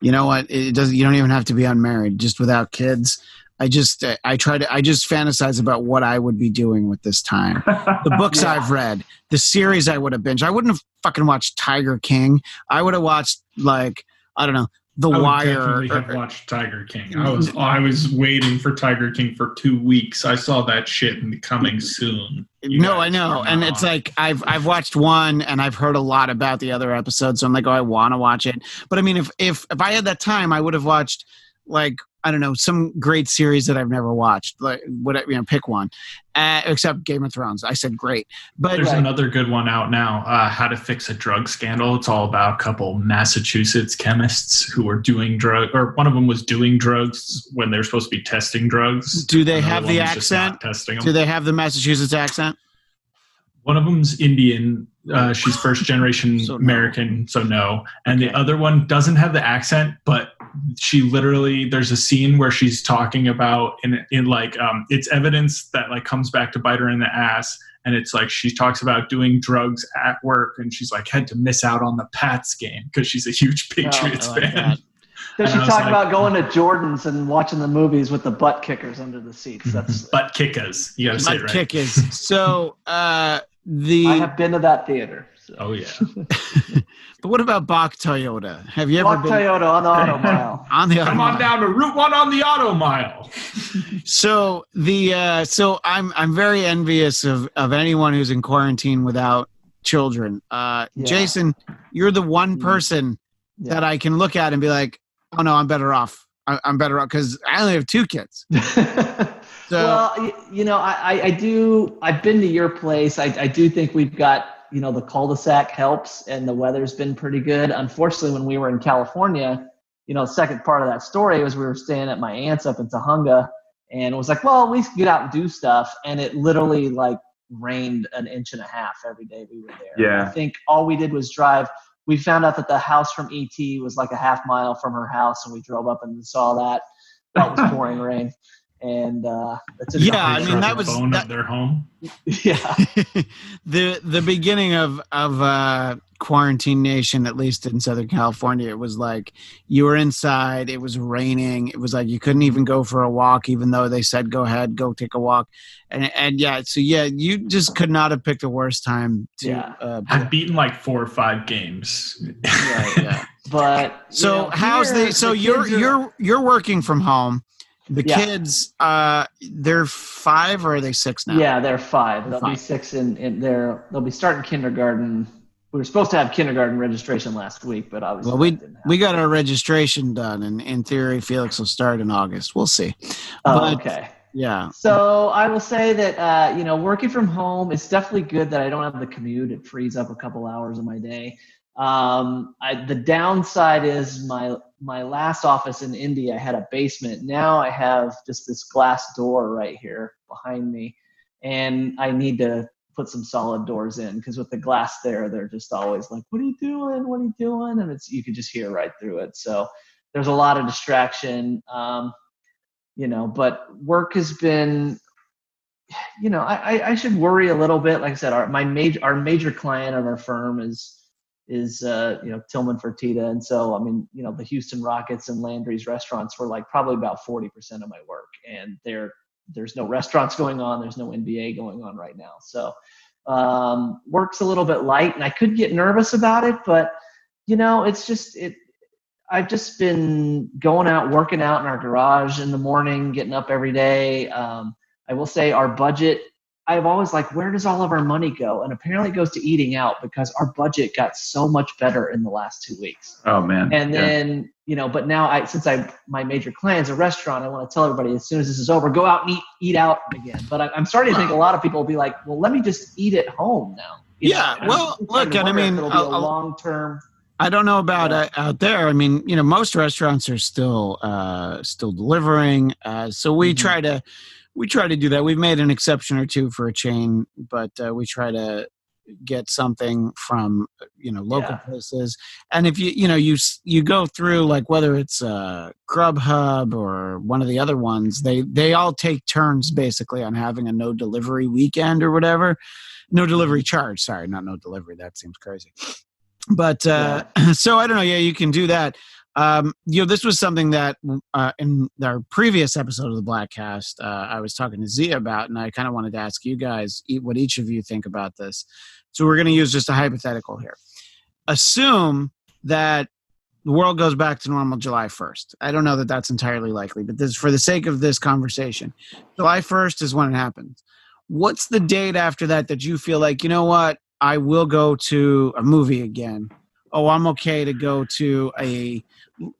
you know what, it doesn't. You don't even have to be unmarried, just without kids. I just uh, I try to I just fantasize about what I would be doing with this time. The books Yeah. I've read, the series I would have binged. I wouldn't have fucking watched Tiger King. I would have watched like I don't know, The I would Wire. definitely have watched Tiger King. I was I was waiting for Tiger King for two weeks. I saw that shit coming soon. You no, I know, and it's like I've I've watched one, and I've heard a lot about the other episodes. So I'm like, oh, I want to watch it. But I mean, if if if I had that time, I would have watched like I don't know some great series that I've never watched. Like what you know, pick one, uh, except Game of Thrones. I said great, but There's another good one out now. Uh, How to fix a drug scandal. It's all about a couple Massachusetts chemists who were doing drug, or one of them was doing drugs when they're supposed to be testing drugs. do they Another have the was just not accent? Testing them. Do they have the Massachusetts accent? One of them's Indian. Uh, she's first generation So no. American, so no. And Okay. the other one doesn't have the accent, but she literally there's a scene where she's talking about in in like um, it's evidence that like comes back to bite her in the ass. And it's like she talks about doing drugs at work, and she's like had to miss out on the Pats game because she's a huge Patriots I like fan. that. Does she talk like- about going to Jordan's and watching the movies with the butt kickers under the seats? That's Butt kickers, you gotta say My it right. kick is so. uh The I have been to that theater. So. Oh yeah, but what about Boch Toyota? Have you ever Walk been Toyota on the auto mile. on the come other on down to Route One on the Auto Mile. So the uh, so I'm I'm very envious of of anyone who's in quarantine without children. Uh, Yeah. Jason, you're the one Mm. person Yeah. that I can look at and be like, oh no, I'm better off. I, I'm better off because I only have two kids. So well, you know, I, I, I do. I've been to your place. I, I do think we've got, you know, the cul-de-sac helps, and the weather's been pretty good. Unfortunately, when we were in California, you know, the second part of that story was we were staying at my aunt's up in Tujunga, and it was like, well, at least get out and do stuff. And it literally like rained an inch and a half every day we were there. Yeah. I think all we did was drive. We found out that the house from ET was like a half mile from her house, and we drove up and saw that. That was pouring rain, and uh, that's a Yeah, I mean, that was- phone that- of their home. yeah. the the beginning of of uh, quarantine nation, at least in Southern California, it was like you were inside. It was raining. It was like you couldn't even go for a walk, even though they said go ahead, go take a walk. And and yeah, so yeah, you just could not have picked a worse time to. Yeah. Uh, I've beaten like four or five games. right, yeah. But you So know, how's here, the so the you're are- you're you're working from home. The Yeah. kids, uh, they're five or are they six now? yeah they're five. They're They'll five. be six in, in they're they'll be starting kindergarten. We were supposed to have kindergarten registration last week, but obviously Well, we we got our registration done, and in theory, Felix will start in August. We'll see. Oh, but- okay. Yeah, So I will say that uh, you know working from home it's definitely good that I don't have the commute. It frees up a couple hours of my day. Um, I, the downside is my my last office in India I had a basement. Now I have just this glass door right here behind me, and I need to put some solid doors in because with the glass there, they're just always like, "What are you doing? What are you doing?" And it's you could just hear right through it. So there's a lot of distraction. Um, you know, but work has been you know, I, I- I should worry a little bit. Like I said, our my major our major client of our firm is is uh, you know Tillman Fertitta, and so I mean, you know, the Houston Rockets and Landry's restaurants were like probably about forty percent of my work, and there there's no restaurants going on, there's no NBA going on right now, so Um, work's a little bit light, and I could get nervous about it, but you know, it's just it. I've just been going out, working out in our garage in the morning, getting up every day. Um, I will say our budget I've always like, where does all of our money go? And apparently it goes to eating out because our budget got so much better in the last two weeks. Oh man. And Yeah. then, you know, but now I since I my major client's a restaurant, I want to tell everybody as soon as this is over, go out and eat eat out again. But I, I'm starting to think a lot of people will be like, well, let me just eat at home now. You Yeah, I'm well, look, and I mean, it'll be I'll- a long term. I don't know about uh, out there. I mean, you know, most restaurants are still uh, still delivering. Uh, so we Mhm. try to we try to do that. We've made an exception or two for a chain, but uh, we try to get something from you know local Yeah. places. And if you you know you you go through like whether it's uh, Grubhub or one of the other ones, they they all take turns basically on having a no delivery weekend or whatever. No delivery charge. Sorry, not no delivery. That seems crazy but uh, so I don't know. Yeah, you can do that. Um, you know, this was something that uh, in our previous episode of the Bladtcast, uh, I was talking to Zia about, and I kind of wanted to ask you guys what each of you think about this. So we're going to use just a hypothetical here. Assume that the world goes back to normal July 1st. I don't know that that's entirely likely, but this, for the sake of this conversation, July 1st is when it happens. What's the date after that that you feel like, you know what, I will go to a movie again. Oh, I'm okay to go to a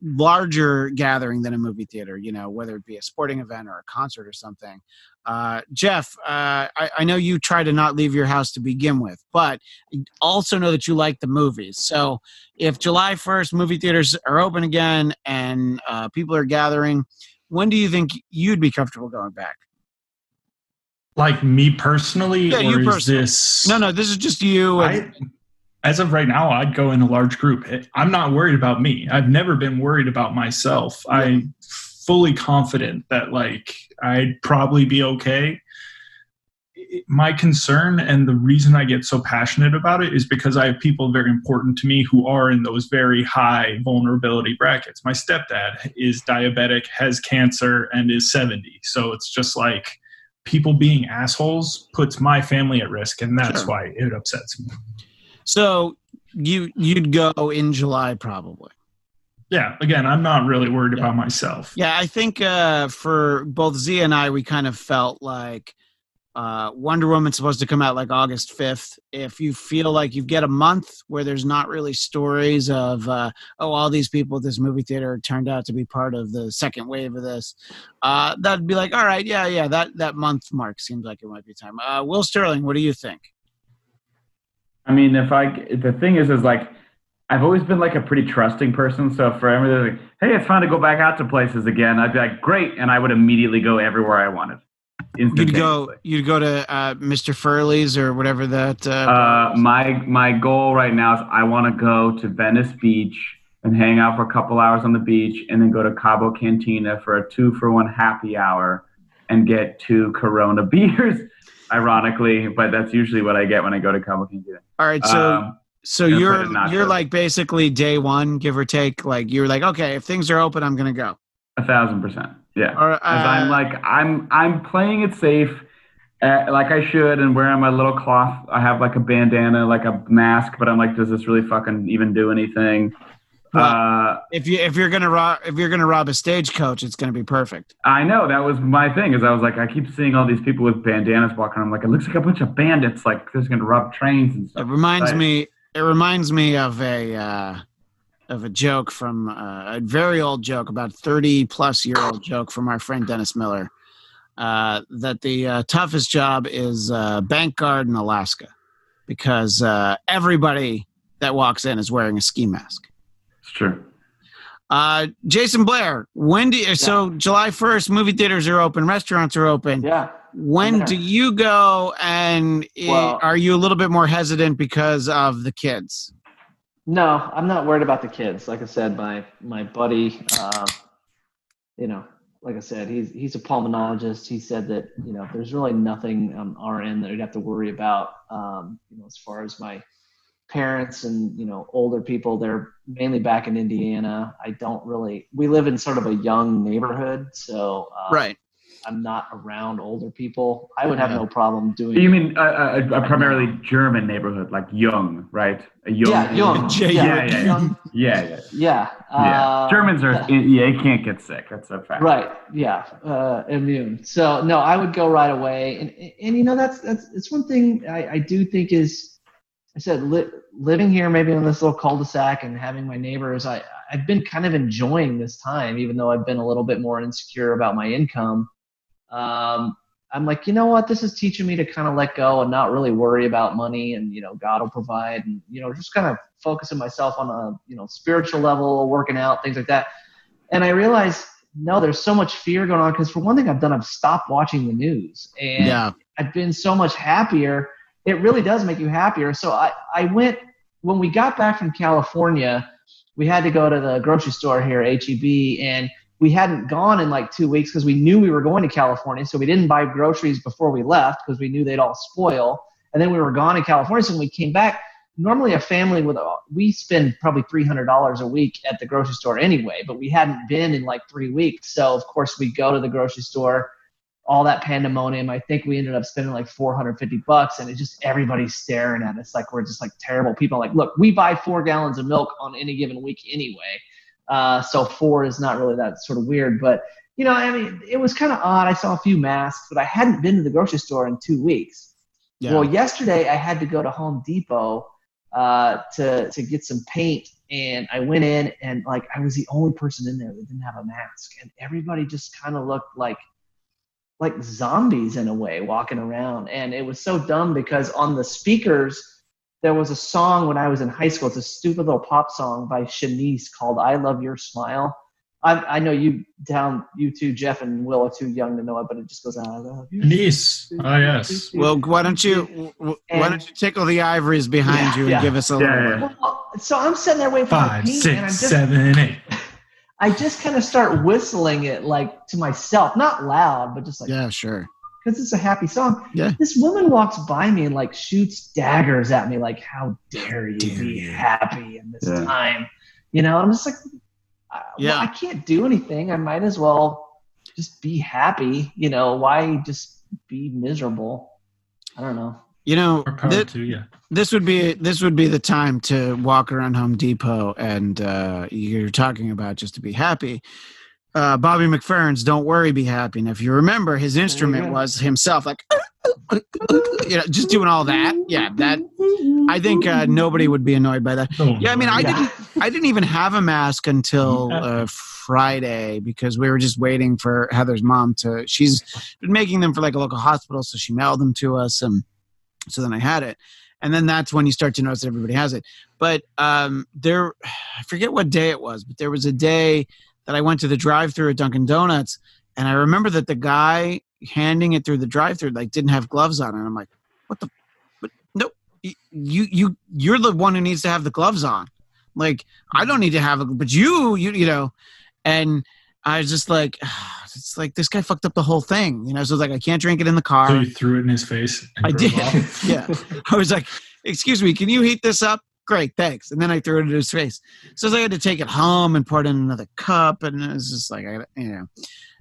larger gathering than a movie theater, you know, whether it be a sporting event or a concert or something. Uh, Jeff, uh, I, I know you try to not leave your house to begin with, but also know that you like the movies. So if July 1st movie theaters are open again and uh, people are gathering, when do you think you'd be comfortable going back? Like me personally, Yeah, or you is personally. this? No, no, this is just you. And, I, as of right now, I'd go in a large group. I'm not worried about me. I've never been worried about myself. I'm fully confident that like I'd probably be okay. My concern and the reason I get so passionate about it is because I have people very important to me who are in those very high vulnerability brackets. My stepdad is diabetic, has cancer, and is 70. So it's just like people being assholes puts my family at risk, and that's Sure. why it upsets me. So you you'd go in July probably. Yeah, again, I'm not really worried Yeah. about myself. Yeah, I think uh, for both Z and I, we kind of felt like uh, Wonder Woman's supposed to come out like August 5th. If you feel like you get a month where there's not really stories of, uh, oh, all these people at this movie theater turned out to be part of the second wave of this, uh, that'd be like, all right, yeah, yeah, that, that month mark seems like it might be time. Uh, Will Starling, what do you think? I mean, if I the thing is, is like I've always been like a pretty trusting person. So for everybody, like, hey, it's fine to go back out to places again. I'd be like, great, and I would immediately go everywhere I wanted. You'd go, you'd go to uh, Mr. Furley's or whatever that. Uh, Uh, my my goal right now is I want to go to Venice Beach and hang out for a couple hours on the beach, and then go to Cabo Cantina for a two for one happy hour, and get two Corona beers. Ironically, but that's usually what I get when I go to Cabo Cantina. all right, so. Um, So you're put it not you're good. like basically day one, give or take. Like you're like, okay, if things are open, I'm gonna go. a thousand percent, yeah. Or, As I'm uh, like I'm I'm playing it safe, uh, like I should, and wearing my little cloth. I have like a bandana, like a mask, but I'm like, does this really fucking even do anything? Uh, if you if you're gonna rob if you're gonna rob a stagecoach, it's gonna be perfect. I know that was my thing. Is I was like, I keep seeing all these people with bandanas walking. I'm like, it looks like a bunch of bandits. Like they're gonna rob trains and It stuff. reminds Right. me. It reminds me of a uh, of a joke from uh, a very old joke, about thirty plus year old joke from our friend Dennis Miller. Uh, that the uh, toughest job is uh, bank guard in Alaska because uh, everybody that walks in is wearing a ski mask. It's true. Uh, Jason Blair, when do you, so July first, movie theaters are open, restaurants are open. Yeah. When do you go, and i- Well- are you a little bit more hesitant because of the kids? No, I'm not worried about the kids. Like I said, my my buddy, uh, you know, like I said, he's he's a pulmonologist. He said that you know there's really nothing on our end that we'd have to worry about. Um, you know, as far as my parents and you know older people, they're mainly back in Indiana. I don't really. We live in sort of a young neighborhood, so uh, Right. I'm not around older people, I would have Yeah. no problem doing. You mean a, a, a primarily German neighborhood, like young, right? A young. yeah, young, J- yeah, yeah, yeah. young, Yeah, yeah. yeah. yeah. uh, Germans are. yeah. Yeah, you can't get sick. That's a fact. Right. Yeah. Uh, immune. So no, I would go right away. And, and, and you know, that's, that's, it's one thing I, I do think is, I said, li- living here, maybe in this little cul-de-sac and having my neighbors, I, I've been kind of enjoying this time, even though I've been a little bit more insecure about my income. Um, I'm like, you know what? This is teaching me to kind of let go and not really worry about money and, you know, God will provide and, you know, just kind of focusing myself on a, you know, spiritual level, working out, things like that. And I realized, no, there's so much fear going on because for one thing I've done, I've stopped watching the news and Yeah. I've been so much happier. It really does make you happier. So I, I went, when we got back from California, we had to go to the grocery store here, HEB, and we hadn't gone in like two weeks because we knew we were going to California. So we didn't buy groceries before we left because we knew they'd all spoil. And then we were gone in California. So when we came back, normally a family with a, we spend probably $300 a week at the grocery store anyway, but we hadn't been in like three weeks. So of course we go to the grocery store, all that pandemonium. I think we ended up spending like 450 bucks and it's just everybody's staring at us like we're just like terrible people. Like, look, we buy four gallons of milk on any given week anyway. Uh, so four is not really that sort of weird, but you know, I mean, it was kind of odd. I saw a few masks, but I hadn't been to the grocery store in two weeks. Yeah. Well, yesterday I had to go to Home Depot uh, to to get some paint, and I went in and like I was the only person in there that didn't have a mask, and everybody just kind of looked like like zombies in a way walking around, and it was so dumb because on the speakers there was a song when I was in high school. It's a stupid little pop song by Shanice called "I Love Your Smile." I, I know you down you two, Jeff and Will are too young to know it, but it just goes, "I love you." Nice. Oh yes. Well, why don't you w- w- why don't you tickle the ivories behind Yeah, you and yeah. give us a Yeah, little? yeah. Well, so I'm sitting there waiting for my Five, paint, and I'm just seven, eight. I just kind of start whistling it like to myself, not loud, but just like Yeah, sure. because it's a happy song. Yeah. This woman walks by me and like shoots daggers at me, like, "How dare you Dare be you. happy in this Yeah. time?" You know, I'm just like, Yeah. well, I can't do anything. I might as well just be happy. You know, why just be miserable? I don't know. You know, Or power thi- two, yeah. this would be this would be the time to walk around Home Depot and uh, you're talking about just to be happy. Uh, Bobby McFerrin's "Don't Worry, Be Happy." And if you remember, his instrument go. was himself, like you know, just doing all that. Yeah, that I think uh, nobody would be annoyed by that. Oh, Yeah, I mean, I Yeah. didn't I didn't even have a mask until uh, Friday because we were just waiting for Heather's mom to. She's been making them for like a local hospital, so she mailed them to us, and so then I had it, and then that's when you start to notice that everybody has it. But um, there, I forget what day it was, but there was a day that I went to the drive-through at Dunkin' Donuts, and I remember that the guy handing it through the drive-through like didn't have gloves on, and I'm like, what the, but no, you you you're the one who needs to have the gloves on. Like I don't need to have it, but you you you know, and I was just like, it's like this guy fucked up the whole thing, you know. So it's like I can't drink it in the car. So you threw it in his face. I did. yeah. I was like, excuse me, can you heat this up? Great, thanks. And then I threw it in his face. So I had to take it home and pour it in another cup. And it was just like, I, you know.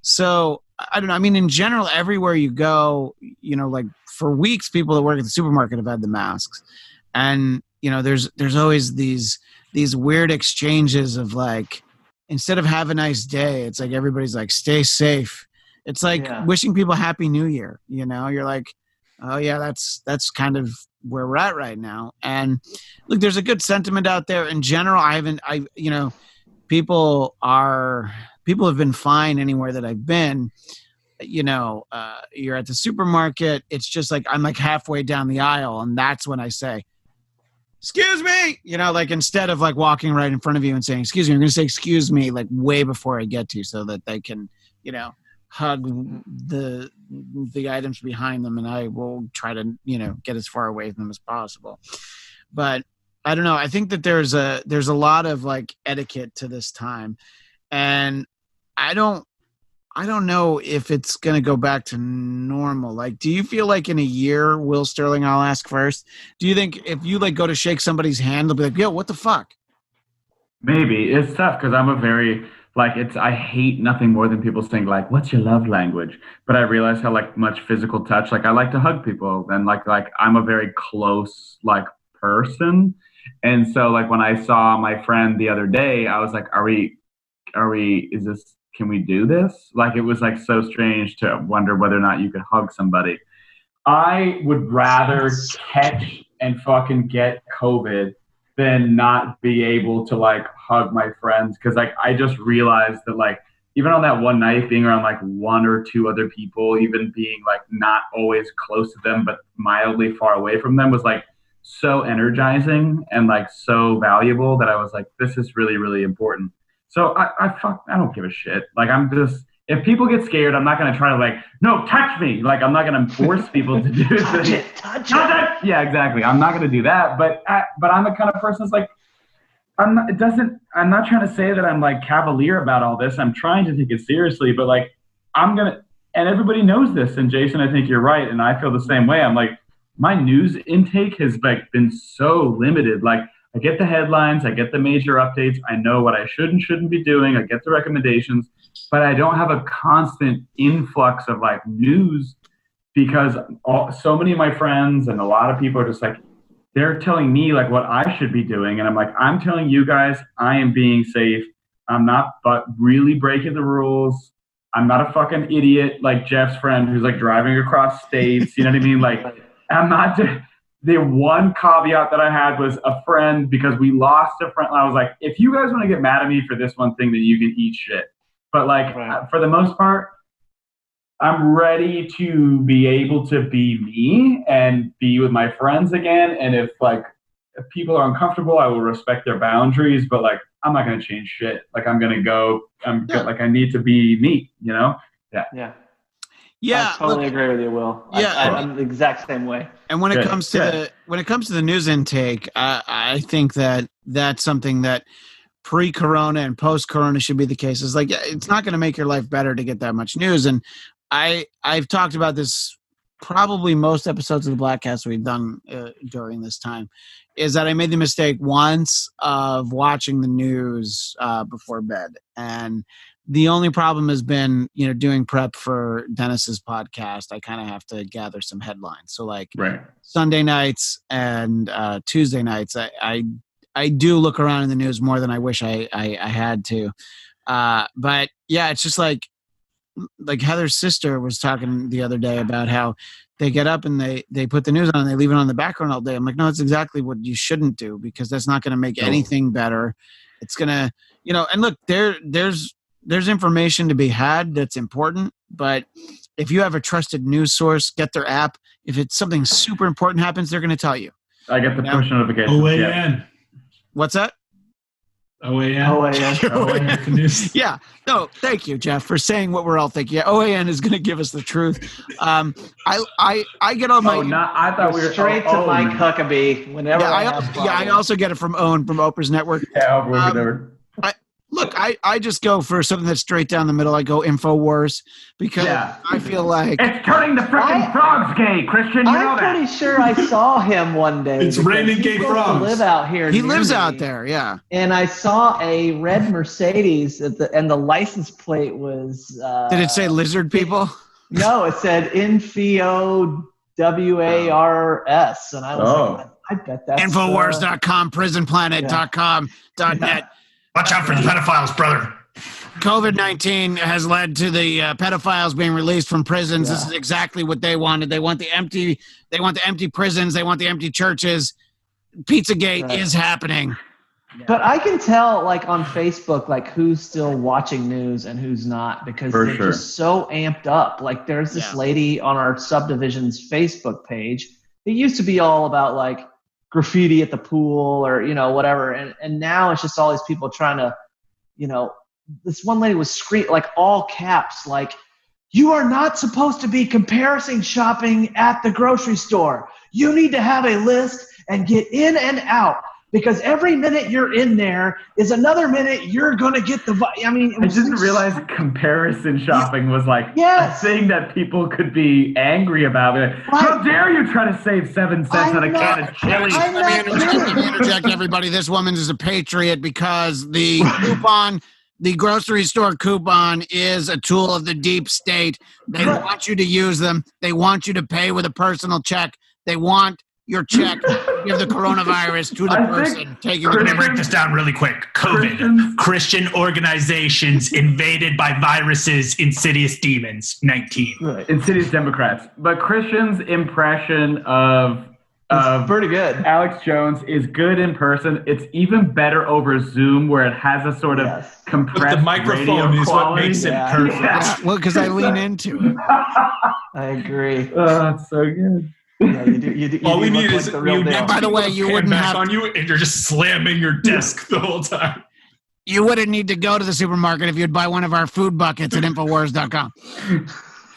So I don't know. I mean, in general, everywhere you go, you know, like for weeks, people that work at the supermarket have had the masks. And, you know, there's there's always these these weird exchanges of like, instead of have a nice day, it's like everybody's like, stay safe. It's like Yeah. wishing people happy new year. You know, you're like, oh yeah that's that's kind of where we're at right now and look there's a good sentiment out there in general i haven't i you know people are people have been fine anywhere that i've been you know uh, you're at the supermarket it's just like i'm like halfway down the aisle and that's when i say excuse me you know like instead of like walking right in front of you and saying excuse me i'm going to say excuse me like way before i get to you so that they can you know hug the the items behind them and i will try to you know get as far away from them as possible. But i don't know i think that there's a there's a lot of like etiquette to this time and i don't i don't know if it's going to go back to normal. Like do you feel like in a year will starling i'll ask first do you think if you like go to shake somebody's hand they'll be like yo what the fuck? Maybe. It's tough because I'm a very like it's I hate nothing more than people saying like what's your love language? But I realize how like much physical touch like I like to hug people and like like I'm a very close like person. And so like when I saw my friend the other day I was like are we are we is this can we do this? Like it was like so strange to wonder whether or not you could hug somebody. I would rather catch and fucking get COVID than not be able to like hug my friends because like I just realized that like even on that one night being around like one or two other people even being like not always close to them but mildly far away from them was like so energizing and like so valuable that I was like this is really really important so I, I fuck I don't give a shit like I'm just if people get scared, I'm not gonna try to like, no, touch me. Like I'm not gonna force people to do touch it, touch it. Yeah, exactly. I'm not gonna do that. But I, but I'm the kind of person that's like, I'm not. It doesn't. I'm not trying to say that I'm like cavalier about all this. I'm trying to take it seriously. But like, I'm gonna. And everybody knows this. And Jason, I think you're right. And I feel the same way. I'm like, my news intake has like been so limited. Like I get the headlines, I get the major updates, I know what I should and shouldn't be doing, I get the recommendations, but I don't have a constant influx of like news because all, so many of my friends and a lot of people are just like they're telling me like what I should be doing, and I'm like I'm telling you guys I am being safe. I'm not but really breaking the rules. I'm not a fucking idiot like Jeff's friend who's like driving across states. You know what I mean? Like I'm not. The one caveat that I had was a friend because we lost a friend. I was like, if you guys want to get mad at me for this one thing, then you can eat shit. But like Right. uh, for the most part, I'm ready to be able to be me and be with my friends again. And if like if people are uncomfortable, I will respect their boundaries. But like I'm not gonna change shit. Like I'm gonna go. I'm Yeah. like I need to be me. You know. Yeah, Yeah, I totally look, agree with you, Will. Yeah, I, I- I'm the exact same way. and when it comes to good. the when it comes to the news intake, I, I think that that's something that pre-corona and post-corona should be the case. Is like it's not going to make your life better to get that much news. And I I've talked about this probably most episodes of the Bladtcast we've done uh, during this time. Is that I made the mistake once of watching the news uh, before bed, and the only problem has been you know doing prep for Dennis's podcast. I kind of have to gather some headlines. So like Right. Sunday nights and uh, Tuesday nights, I, I I do look around in the news more than I wish I I, I had to. Uh, but yeah, it's just like like Heather's sister was talking the other day about how they get up and they they put the news on and they leave it on the background all day. I'm like, no, it's exactly what you shouldn't do because that's not going to make No. anything better. It's gonna, you know, and look, there there's there's information to be had that's important, but if you have a trusted news source, get their app. If it's something super important happens, they're going to tell you. I get the Yeah. push notification. Yeah. OAN. What's that? OAN. Oh, yeah. OAN news. Yeah. No, thank you, Jeff, for saying what we're all thinking. Yeah, OAN is going to give us the truth. Um, I, I, I get on my. Oh, not. I thought we were Straight to oh, Mike Huckabee whenever yeah, I, I, have yeah, I also get it from Owen from Oprah's network. Yeah, over, Um, over. Look, I, I just go for something that's straight down the middle. I go Infowars because Yeah. I feel like It's turning the freaking frogs gay, Christian. You know I'm that. pretty sure I saw him one day. It's because raining he gay used frogs. Live out here. he lives me, out there. Yeah. And I saw a red Mercedes, at the, and the license plate was. Uh, Did it say lizard people? No, it said Infio W A R S, and I was Oh. like, I, I bet that's uh, Infowars.com, prisonplanet.com, .net. Watch out for the pedophiles, brother. COVID 19 has led to the uh, pedophiles being released from prisons. This is exactly what they wanted. They want the empty, they want the empty prisons, they want the empty churches. Pizzagate Right. is happening. But I can tell, like on Facebook, like who's still watching news and who's not because For they're sure. just so amped up. Like there's this Yeah. lady on our subdivision's Facebook page. It used to be all about like graffiti at the pool or you know whatever, and and now it's just all these people trying to, you know, this one lady was scream like all caps like. You are not supposed to be comparison shopping at the grocery store. You need to have a list and get in and out because every minute you're in there is another minute you're gonna get the. vi- I mean, it I was didn't like- realize comparison shopping was like Yes. a thing that people could be angry about. Like, How Right. dare you try to save seven cents I'm on a not- can of chili? I'm Let me not interject, let me interject, everybody. This woman is a patriot because the coupon the grocery store coupon is a tool of the deep state. They want you to use them. They want you to pay with a personal check. They want your check give the coronavirus to the I think person taking Let me the break this down really quick. COVID. Christians- Christian organizations invaded by viruses, insidious demons. 19. Right. Insidious Democrats. But Christian's impression of of Pretty good. Alex Jones is good in person. It's even better over Zoom, where it has a sort of Yes. compressed But the microphone radio is what quality. makes it Yeah. perfect. Yeah. Well, because I lean into it. I agree. Oh, it's so good. Yeah, you do. You do. You All we need is the real you deal. By the way, you wouldn't have- on you, and you're just slamming your desk the whole time. You wouldn't need to go to the supermarket if you'd buy one of our food buckets at Infowars.com.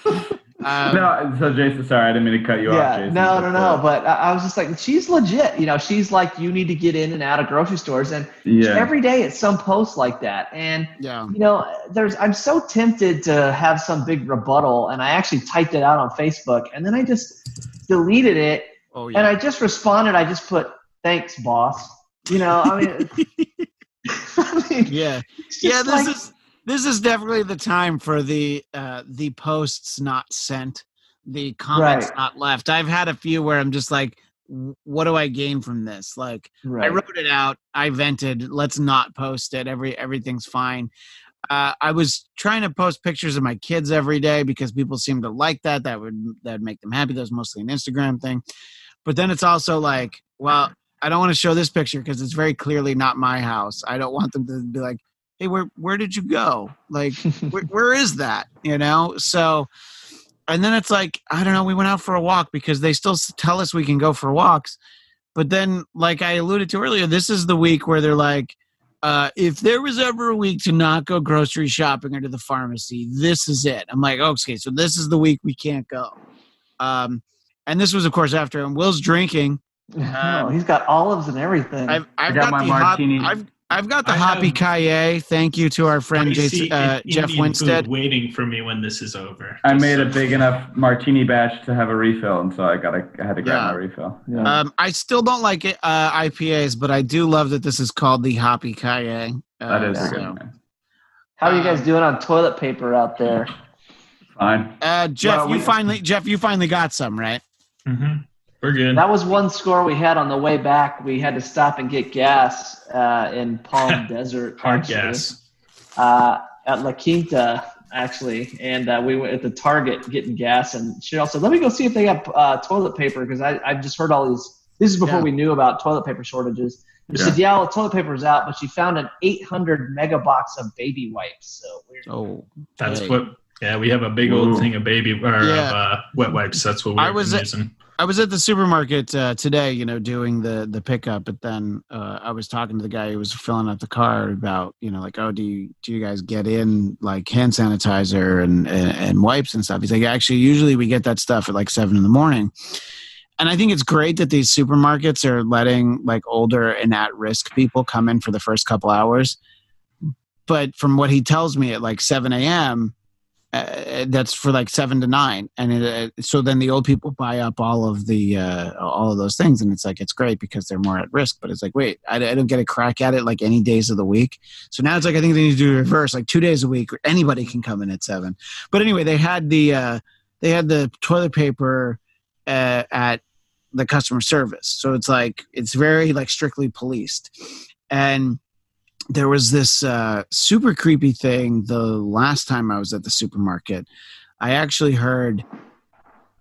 Um, no, so Jason, sorry, I didn't mean to cut you off. yeah, Jason, no, no, no. uh, But I, I was just like, she's legit. You know, she's like, you need to get in and out of grocery stores, and yeah, every day it's some post like that. And yeah. you know, there's I'm so tempted to have some big rebuttal, and I actually typed it out on Facebook, and then I just deleted it, Oh, yeah. and. I just responded. I just put, "Thanks, boss." You know, I mean, I mean yeah. Yeah, this like- is this is definitely the time for the uh the posts not sent, the comments Right. not left. I've had a few where I'm just like what do I gain from this? Like I wrote it out, I vented, let's not post it. Every everything's fine. Uh, I was trying to post pictures of my kids every day because people seem to like that. That would that would make them happy. That was mostly an Instagram thing. But then it's also like, well, I don't want to show this picture because it's very clearly not my house. I don't want them to be like, hey, where where did you go? Like, where, where is that? You know. So, and then it's like, I don't know. We went out for a walk because they still tell us we can go for walks. But then, like I alluded to earlier, this is the week where they're like, uh, if there was ever a week to not go grocery shopping or to the pharmacy, this is it. I'm like, okay, so this is the week we can't go. Um, and this was, of course, after and Will's drinking. Oh, he's got olives and everything. I've, I've got got, my martini. I've I've got the I Hoppy Kaye. Thank you to our friend Jason, see uh, an Jeff Indian Winstead. food waiting for me when this is over. I Just made so- a big enough martini batch to have a refill, and so I got I had to grab Yeah. my refill. yeah. Um, I still don't like it, uh, IPAs, but I do love that this is called the Hoppy Kaye. Uh, That is yeah. a good. How are you guys doing on toilet paper out there? Fine. Uh, Jeff, Well, you we- finally, Jeff, you finally got some, right? Mhm. We're good. That was one score we had on the way back. We had to stop and get gas uh, in Palm Desert. Hard actually. gas. uh, at La Quinta, actually, and uh, we were at the Target getting gas, and she also let me go see if they got uh, toilet paper because I I just heard all these. This is before Yeah. we knew about toilet paper shortages. And She Yeah. said, "Yeah, well, toilet paper is out," but she found an 800 mega box of baby wipes. So we're Oh, That's Hey. what. Yeah, we have a big old Ooh. thing of baby or Yeah. of uh, wet wipes. That's what we're I was at- using. I was at the supermarket uh, today, you know, doing the the pickup, but then uh, I was talking to the guy who was filling up the car about, you know, like, oh, do you do you guys get in like hand sanitizer and and, and wipes and stuff? He's like, actually, usually we get that stuff at like seven in the morning. And I think it's great that these supermarkets are letting like older and at risk people come in for the first couple hours. But from what he tells me at like 7 a.m., uh, that's for like seven to nine, and it, uh, so then the old people buy up all of the uh, all of those things, and it's like it's great because they're more at risk. But it's like, wait, I, I don't get a crack at it like any days of the week. So now it's like I think they need to do reverse, like two days a week, anybody can come in at seven. But anyway, they had the uh, they had the toilet paper uh, at the customer service, so it's like it's very like strictly policed, and there was this uh, super creepy thing the last time I was at the supermarket. I actually heard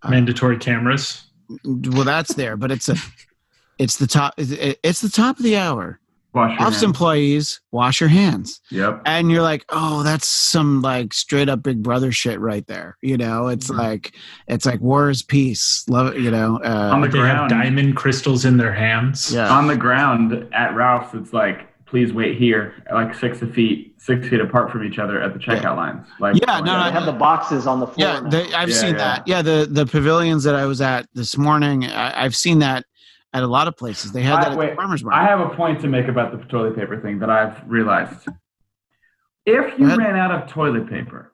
Mandatory cameras. well that's there, but it's a it's the top it's the top of the hour. Wash your Office hands. employees wash your hands. Yep. And you're like, oh, that's some like straight up big brother shit right there. You know, it's Mhm. like it's like war is peace. Love it, you know. Uh, On the They have ground. diamond crystals in their hands. yeah. On the ground at Ralph's, it's like, please wait here, like six feet, six feet apart from each other at the checkout lines. Like, Yeah, no, they no, have the boxes on the floor. Yeah, they, I've Yeah, seen yeah. that. Yeah, the the pavilions that I was at this morning, I, I've seen that at a lot of places. They had I- that at wait, the farmers market. I have a point to make about the toilet paper thing that I've realized. If you ran out of toilet paper,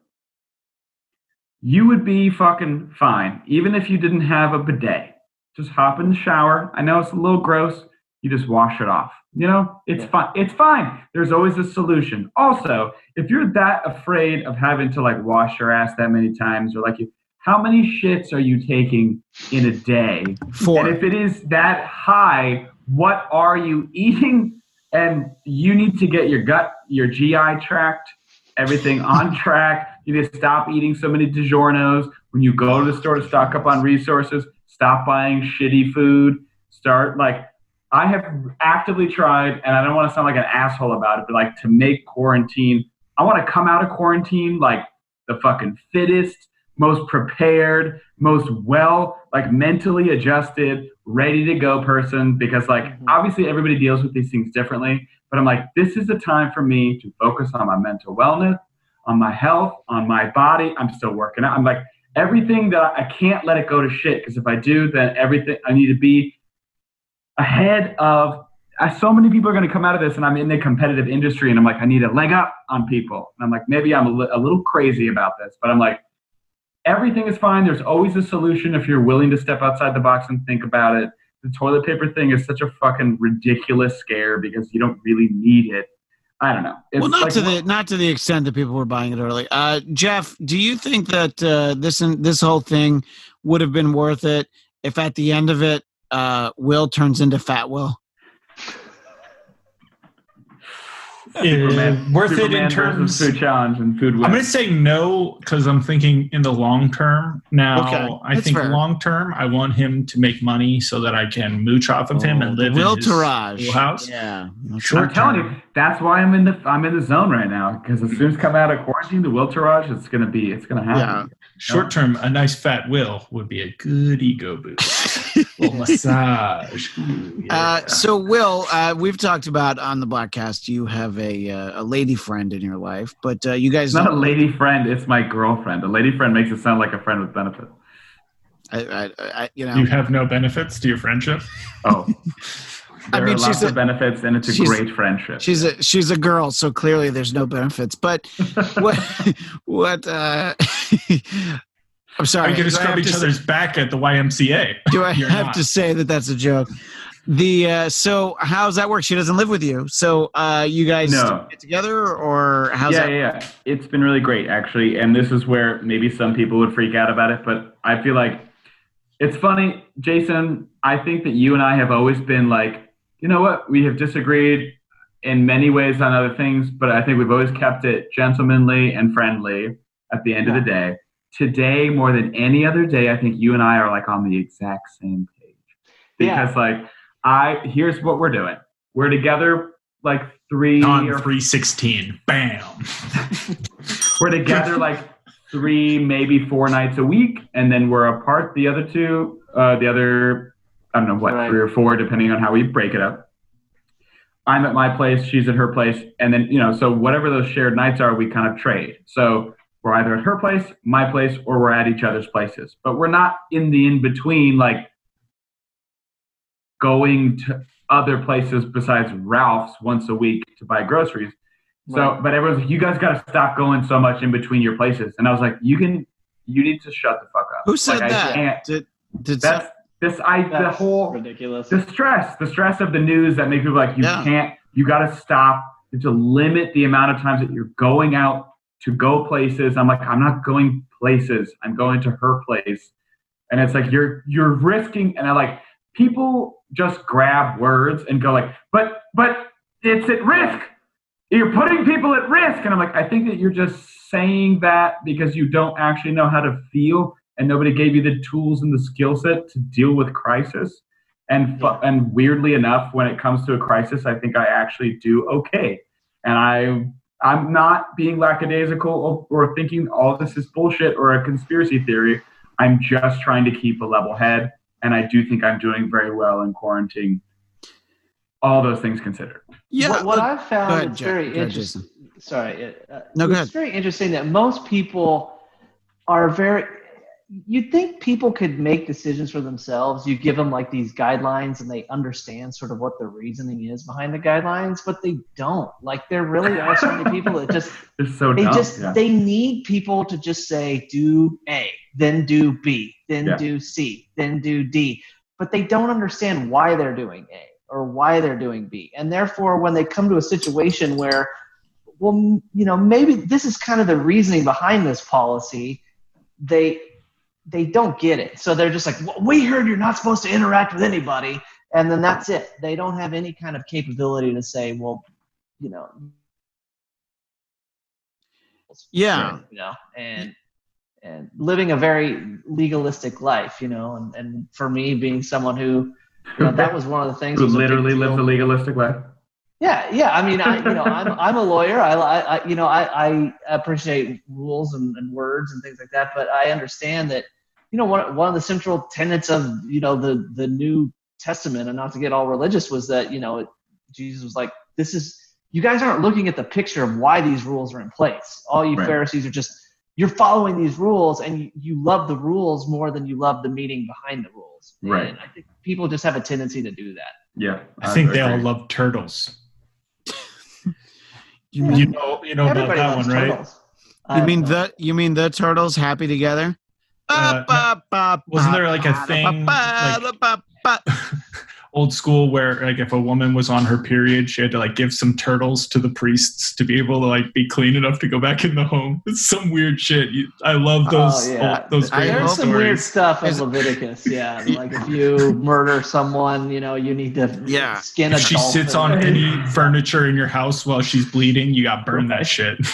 you would be fucking fine, even if you didn't have a bidet. Just hop in the shower. I know it's a little gross. You just wash it off. You know, it's Yeah. fine. It's fine. There's always a solution. Also, if you're that afraid of having to like wash your ass that many times, or like, you, how many shits are you taking in a day? Four. And if it is that high, what are you eating? And you need to get your gut, your GI tract, everything on track. You need to stop eating so many DiGiorno's. When you go to the store to stock up on resources, stop buying shitty food. Start like I have actively tried, and I don't want to sound like an asshole about it, but like to make quarantine. I want to come out of quarantine like the fucking fittest, most prepared, most well, like mentally adjusted, ready to go person. Because like Mhm. obviously everybody deals with these things differently, but I'm like, this is the time for me to focus on my mental wellness, on my health, on my body. I'm still working out. I'm like everything that I, I can't let it go to shit because if I do, then everything I need to be ahead of. I, so many people are going to come out of this, and I'm in the competitive industry, and I'm like, I need a leg up on people. And I'm like, maybe I'm a, li- a little crazy about this, but I'm like, everything is fine. There's always a solution if you're willing to step outside the box and think about it. The toilet paper thing is such a fucking ridiculous scare because you don't really need it. I don't know. It's well, not like- to the not to the extent that people were buying it early. Uh, Jeff, do you think that uh, this this whole thing would have been worth it if at the end of it, uh, Will turns into Fat Will? Superman, worth it in terms. of food challenge and food. I'm going to say no because I'm thinking in the long term. Now, Okay, I think fair. long term, I want him to make money so that I can mooch off of him and live Will in his Taraj. house. Yeah. Short I'm telling you, that's why I'm in the I'm in the zone right now. Because as soon as come out of quarantine, the will Taraj, it's gonna be it's gonna happen. Short term, a nice fat Will would be a good ego boost. little massage. Ooh, yeah. Uh, so, Will, uh, we've talked about on the Bladtcast, you have a uh, a lady friend in your life, but uh, you guys not a lady friend, it's my girlfriend. A lady friend makes it sound like a friend with benefits. I, I, I, you know, you have no benefits to your friendship. Oh. I There mean, are lots she's a- of benefits and it's a she's- great friendship. she's a she's a girl, so clearly there's no benefits. But what what? Uh, I'm sorry. I'm going to do I scrub each to say- other's back at the YMCA. Do I have not. to say that that's a joke? The uh, so how's that work? She doesn't live with you, so uh, you guys No. get together, or how's yeah, that? yeah, yeah. It's been really great, actually. And this is where maybe some people would freak out about it, but I feel like it's funny, Jason. I think that you and I have always been like, you know what? We have disagreed in many ways on other things, but I think we've always kept it gentlemanly and friendly at the end of the day. Today, more than any other day, I think you and I are like on the exact same page. Yeah. Because, like, I, here's what we're doing. We're together like three On or 316. Bam. we're together like three, maybe four nights a week, and then we're apart the other two, uh, the other, I don't know what, Right. three or four, depending on how we break it up. I'm at my place, she's at her place, and then, you know, so whatever those shared nights are, we kind of trade. So we're either at her place, my place, or we're at each other's places. But we're not in the in between, like going to other places besides Ralph's once a week to buy groceries. So, but everyone's like, you guys got to stop going so much in between your places. And I was like, you can, you need to shut the fuck up. Who said Like, I that? can't- Did, did That's this. I the whole ridiculous. the stress, the stress of the news that make people like you Yeah. can't. You got to stop. To limit the amount of times that you're going out to go places. I'm like, I'm not going places. I'm going to her place, and it's like you're you're risking. And I like people just grab words and go like, but but it's at risk. You're putting people at risk, and I'm like, I think that you're just saying that because you don't actually know how to feel, and nobody gave you the tools and the skill set to deal with crisis. And fu- and weirdly enough, when it comes to a crisis, I think I actually do okay. And I I'm not being lackadaisical or, or thinking all this is bullshit or a conspiracy theory. I'm just trying to keep a level head, and I do think I'm doing very well in quarantine. All those things considered. yeah. what, what I've found ahead, it's Jack. very interesting. Sorry, uh, No, go it's very interesting that most people are very. You'd think people could make decisions for themselves. You give them like these guidelines, and they understand sort of what the reasoning is behind the guidelines, but they don't. Like there really are so many people that just It's so they dumb. just yeah. they need people to just say do A, then do B, then Yeah. do C, then do D, but they don't understand why they're doing A or why they're doing B. And therefore, when they come to a situation where, well, you know, maybe this is kind of the reasoning behind this policy, they they don't get it. So they're just like, well, we heard you're not supposed to interact with anybody, and then that's it. They don't have any kind of capability to say, well, you know, Yeah. you know, and and living a very legalistic life, you know, and, and for me being someone who, you know, that was one of the things. Who that was a big literally lives deal. a legalistic life. Yeah, yeah. I mean, I you know, I'm I'm a lawyer. I, I I- you know, I, I appreciate rules and, and words and things like that. But I understand that, you know, one one of the central tenets of you know the the New Testament, and not to get all religious, was that you know Jesus was like, this is you guys aren't looking at the picture of why these rules are in place. All you Right. Pharisees are just you're following these rules, and you, you love the rules more than you love the meaning behind the rules. Right. And I think people just have a tendency to do that. Yeah. I think they all love turtles. You mean, You know, you know about Everybody that loves one, right? turtles. you mean don't know. the you mean the turtles happy together? Uh, Ba, ba, wasn't there like a thing, like-. Old school, where like if a woman was on her period, she had to like give some turtles to the priests to be able to like be clean enough to go back in the home. It's some weird shit. You, I love oh, those. Oh, yeah. old- those I great There's old some weird stuff in Leviticus. Yeah, like if you murder someone, you know, you need to Yeah. skin a If she sits on any furniture in your house while she's bleeding, you got burn that shit.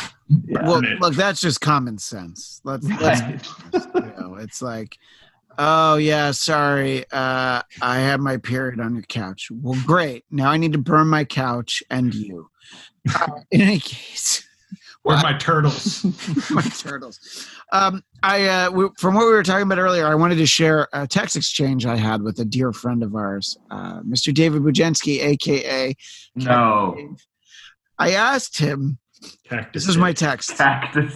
Yeah. Well, Burn it. look, that's just common sense. Let's, let's Right. you know, it's like, oh yeah, sorry, uh, I had my period on your couch. Well, great. Now I need to burn my couch and you. Uh, in any case, Where's my turtles? my turtles. Um, I uh, we, from what we were talking about earlier, I wanted to share a text exchange I had with a dear friend of ours, uh, Mr. David Bujensky, aka. No. I asked him. Cactus This is my text. Cactus.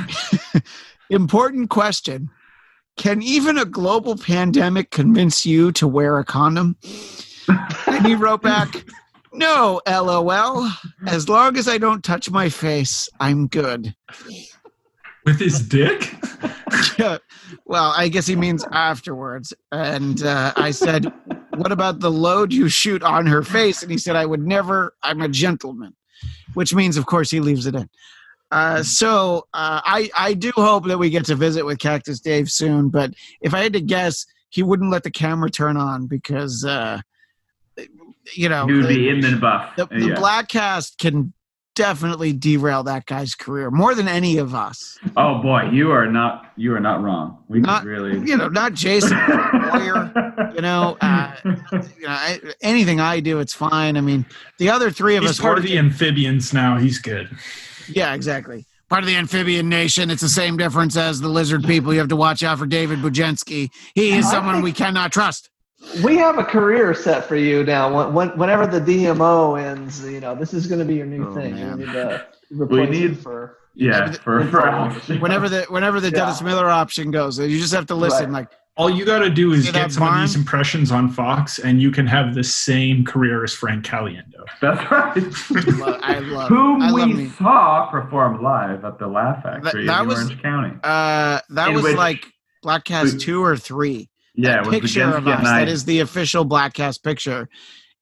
Important question. Can even a global pandemic convince you to wear a condom? And he wrote back, No, lol. As long as I don't touch my face, I'm good. with his dick. Yeah. Well, I guess he means afterwards. And uh, I said, What about the load you shoot on her face? And he said, I would never, I'm a gentleman, which means, of course, he leaves it in. Uh, so uh, I, I do hope that we get to visit with Cactus Dave soon. But if I had to guess, he wouldn't let the camera turn on because, uh, you know, He would the- be in the buff. the, the yeah. Bladtcast can definitely derail that guy's career more than any of us. Oh boy, you are not you are not wrong. We Not- really You know, not Jason, lawyer. You know, uh, you know, I, anything I do, it's fine. I mean, the other three of He's us part of the amphibians now. He's good. Yeah, exactly. Part of the amphibian nation. It's the same difference as the lizard people. You have to watch out for David Bujensky. He is someone we cannot trust. We have a career set for you now. When, when, whenever the DMO ends, you know, this is going to be your new Oh, thing. man. You need to replace need- for. yeah for, for Whenever the whenever the Yeah. Dennis Miller option goes, you just have to listen. Right. Like, All you got to do is get some of these impressions on Fox, and you can have the same career as Frank Caliendo. That's right. lo- I love. Whom I love we me. saw perform live at the Laugh Factory that in was- Orange County. Uh, that In was which- like Bladtcast we- two or three. Yeah, that it was picture of us. I. That is the official Bladtcast picture.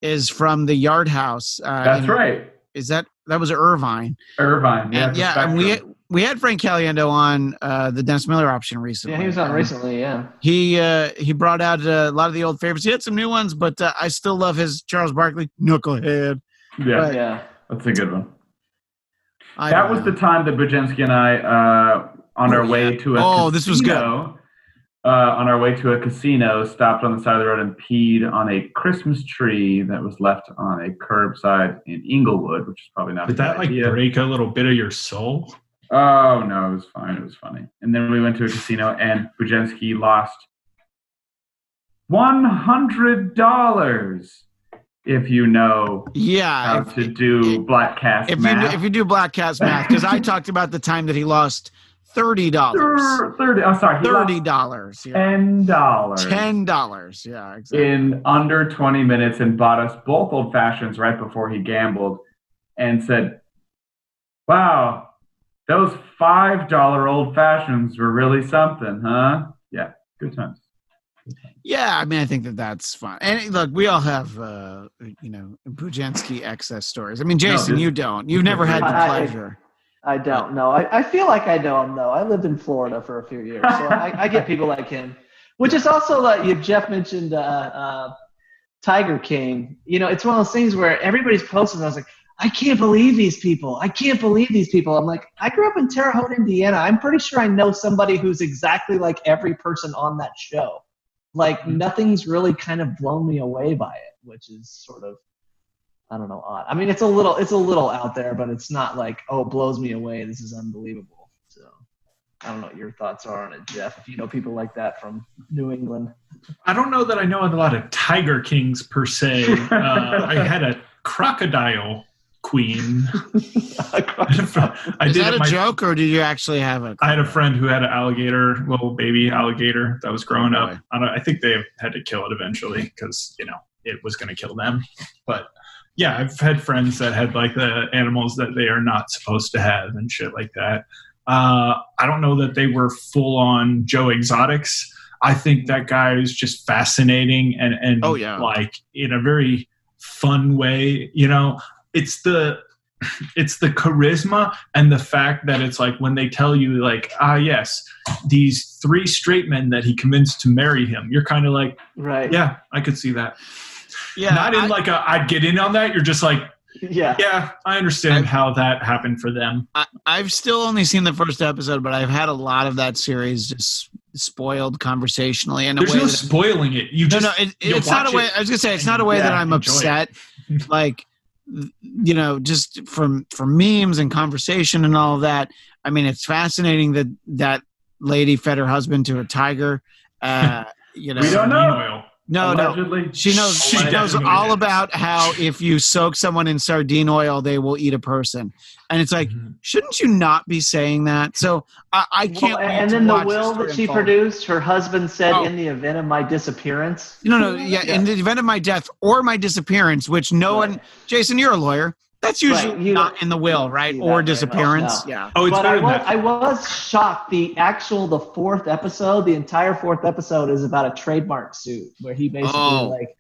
Is from the Yard House. Uh, That's in- right. Is that that was Irvine? Irvine. Yeah, and yeah, and we Spectrum. We had Frank Caliendo on uh, the Dennis Miller option recently. Yeah, he was on Um, recently. Yeah. He uh, he brought out uh, a lot of the old favorites. He had some new ones, but uh, I still love his Charles Barkley Knucklehead. yeah, right. Yeah. that's a good one. I that was know. the time that Bujensky and I, uh, on Oh, our way yeah. to a Oh, this was good. casino, Uh, on our way to a casino, stopped on the side of the road and peed on a Christmas tree that was left on a curbside in Inglewood, which is probably not Did a good that like idea. break a little bit of your soul? Oh no, it was fine. It was funny. And then we went to a casino, and Bujensky lost one hundred dollars. If you know yeah. how If, to do Bladtcast if you math, do, if you do Bladtcast math, because I talked about the time that he lost thirty dollars, thirty. I'm sorry, thirty dollars, yeah. ten dollars. ten dollars, yeah, exactly. in under 20 minutes and bought us both old fashions right before he gambled and said, Wow, those $5 old fashions were really something, huh? Yeah, good times. Yeah, I mean, I think that that's fun. And look, we all have, uh, you know, Bujanski excess stories. I mean, Jason, this- you don't. You've never had the I- I- pleasure. I don't know. I, I feel like I know him though. I lived in Florida for a few years, so I, I get people like him. Which is also like you, Jeff mentioned uh, uh, Tiger King. You know, it's one of those things where everybody's posting. I was like, I can't believe these people. I can't believe these people. I'm like, I grew up in Terre Haute, Indiana. I'm pretty sure I know somebody who's exactly like every person on that show. Like nothing's really kind of blown me away by it, which is sort of I don't know, odd. I mean, it's a little, it's a little out there, but it's not like, oh, it blows me away. This is unbelievable. So, I don't know what your thoughts are on it, Jeff. If you know people like that from New England, I don't know that I know a lot of Tiger Kings per se. Uh, I had a crocodile queen. I Is did that a my- joke, or did you actually have a? I had a friend who had an alligator, little baby alligator that was growing Oh, up. I, don't, I think they had to kill it eventually because you know it was going to kill them. But yeah, I've had friends that had like the animals that they are not supposed to have and shit like that. Uh, I don't know that they were full on Joe Exotics. I think that guy is just fascinating and and Oh, yeah. like in a very fun way. You know, it's the it's the charisma and the fact that it's like when they tell you like ah yes these three straight men that he convinced to marry him you're kind of like right? yeah i could see that Yeah, not in I- like a i'd get in on that you're just like yeah. yeah i understand I- how that happened for them I, I've still only seen the first episode, but I've had a lot of that series just spoiled conversationally and a there's way. no spoiling it you no, just no, it, it's not a way. it I was gonna say it's not a and, way that I'm enjoy it. upset. like, you know, just from from memes and conversation and all of that. I mean, it's fascinating that that lady fed her husband to a tiger. Uh, you know, We don't know. Sardine oil. no, no. She knows. She Allegedly. knows all about how if you soak someone in sardine oil, they will eat a person. And it's like, Mhm. shouldn't you not be saying that? So I, I can't. wait and to then the will that she unfold. produced, her husband said, Oh. in the event of my disappearance. No, no, yeah, In the event of my death or my disappearance, which no one, Jason, you're a lawyer. That's usually Right, you not in the will, right? Or very much, disappearance. no. Yeah. oh it's but I better than was, that I was shocked. The actual, the fourth episode, the entire fourth episode is about a trademark suit where he basically Oh. like,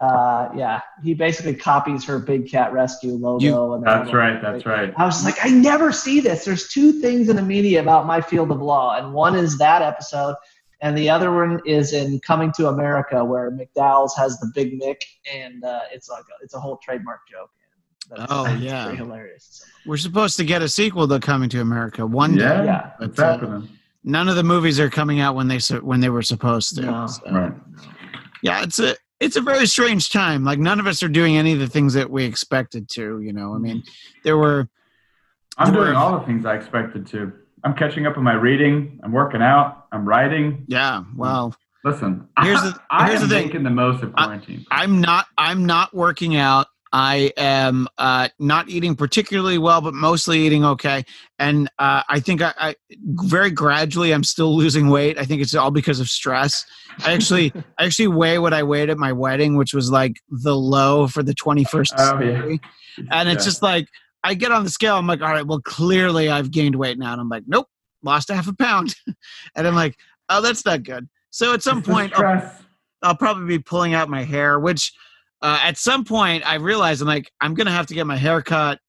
uh, yeah, he basically copies her Big Cat Rescue logo. and That's right. That's right. I was like, I never see this. There's two things in the media about my field of law, and one is that episode, and the other one is in Coming to America, where McDowell's has the Big Mick, and uh, it's like a, it's a whole trademark joke. And that's- Oh, it's yeah. pretty hilarious. We're supposed to get a sequel to Coming to America one day. Yeah, Yeah. it's But, uh, happening. None of the movies are coming out when they when they were supposed to. No. So, Right. Yeah, it's a it's a very strange time. Like none of us are doing any of the things that we expected to. You know, I mean, there were I'm We're- doing all the things I expected to. I'm catching up on my reading. I'm working out. I'm writing. yeah. Well, Listen, Here's the- I here's am the thing. making the most of quarantine. I'm not I'm not working out. I am uh, not eating particularly well, but mostly eating okay. And uh, I think I, I very gradually I'm still losing weight. I think it's all because of stress. I actually I actually weigh what I weighed at my wedding, which was like the low for the 21st Oh, yeah. century. And it's Yeah. just like I get on the scale. I'm like, all right, well, clearly I've gained weight now. And I'm like, nope, lost half a pound. and I'm like, oh, that's not good. So at some It's point, I'll. I'll probably be pulling out my hair, which uh, at some point I realize I'm like, I'm going to have to get my hair cut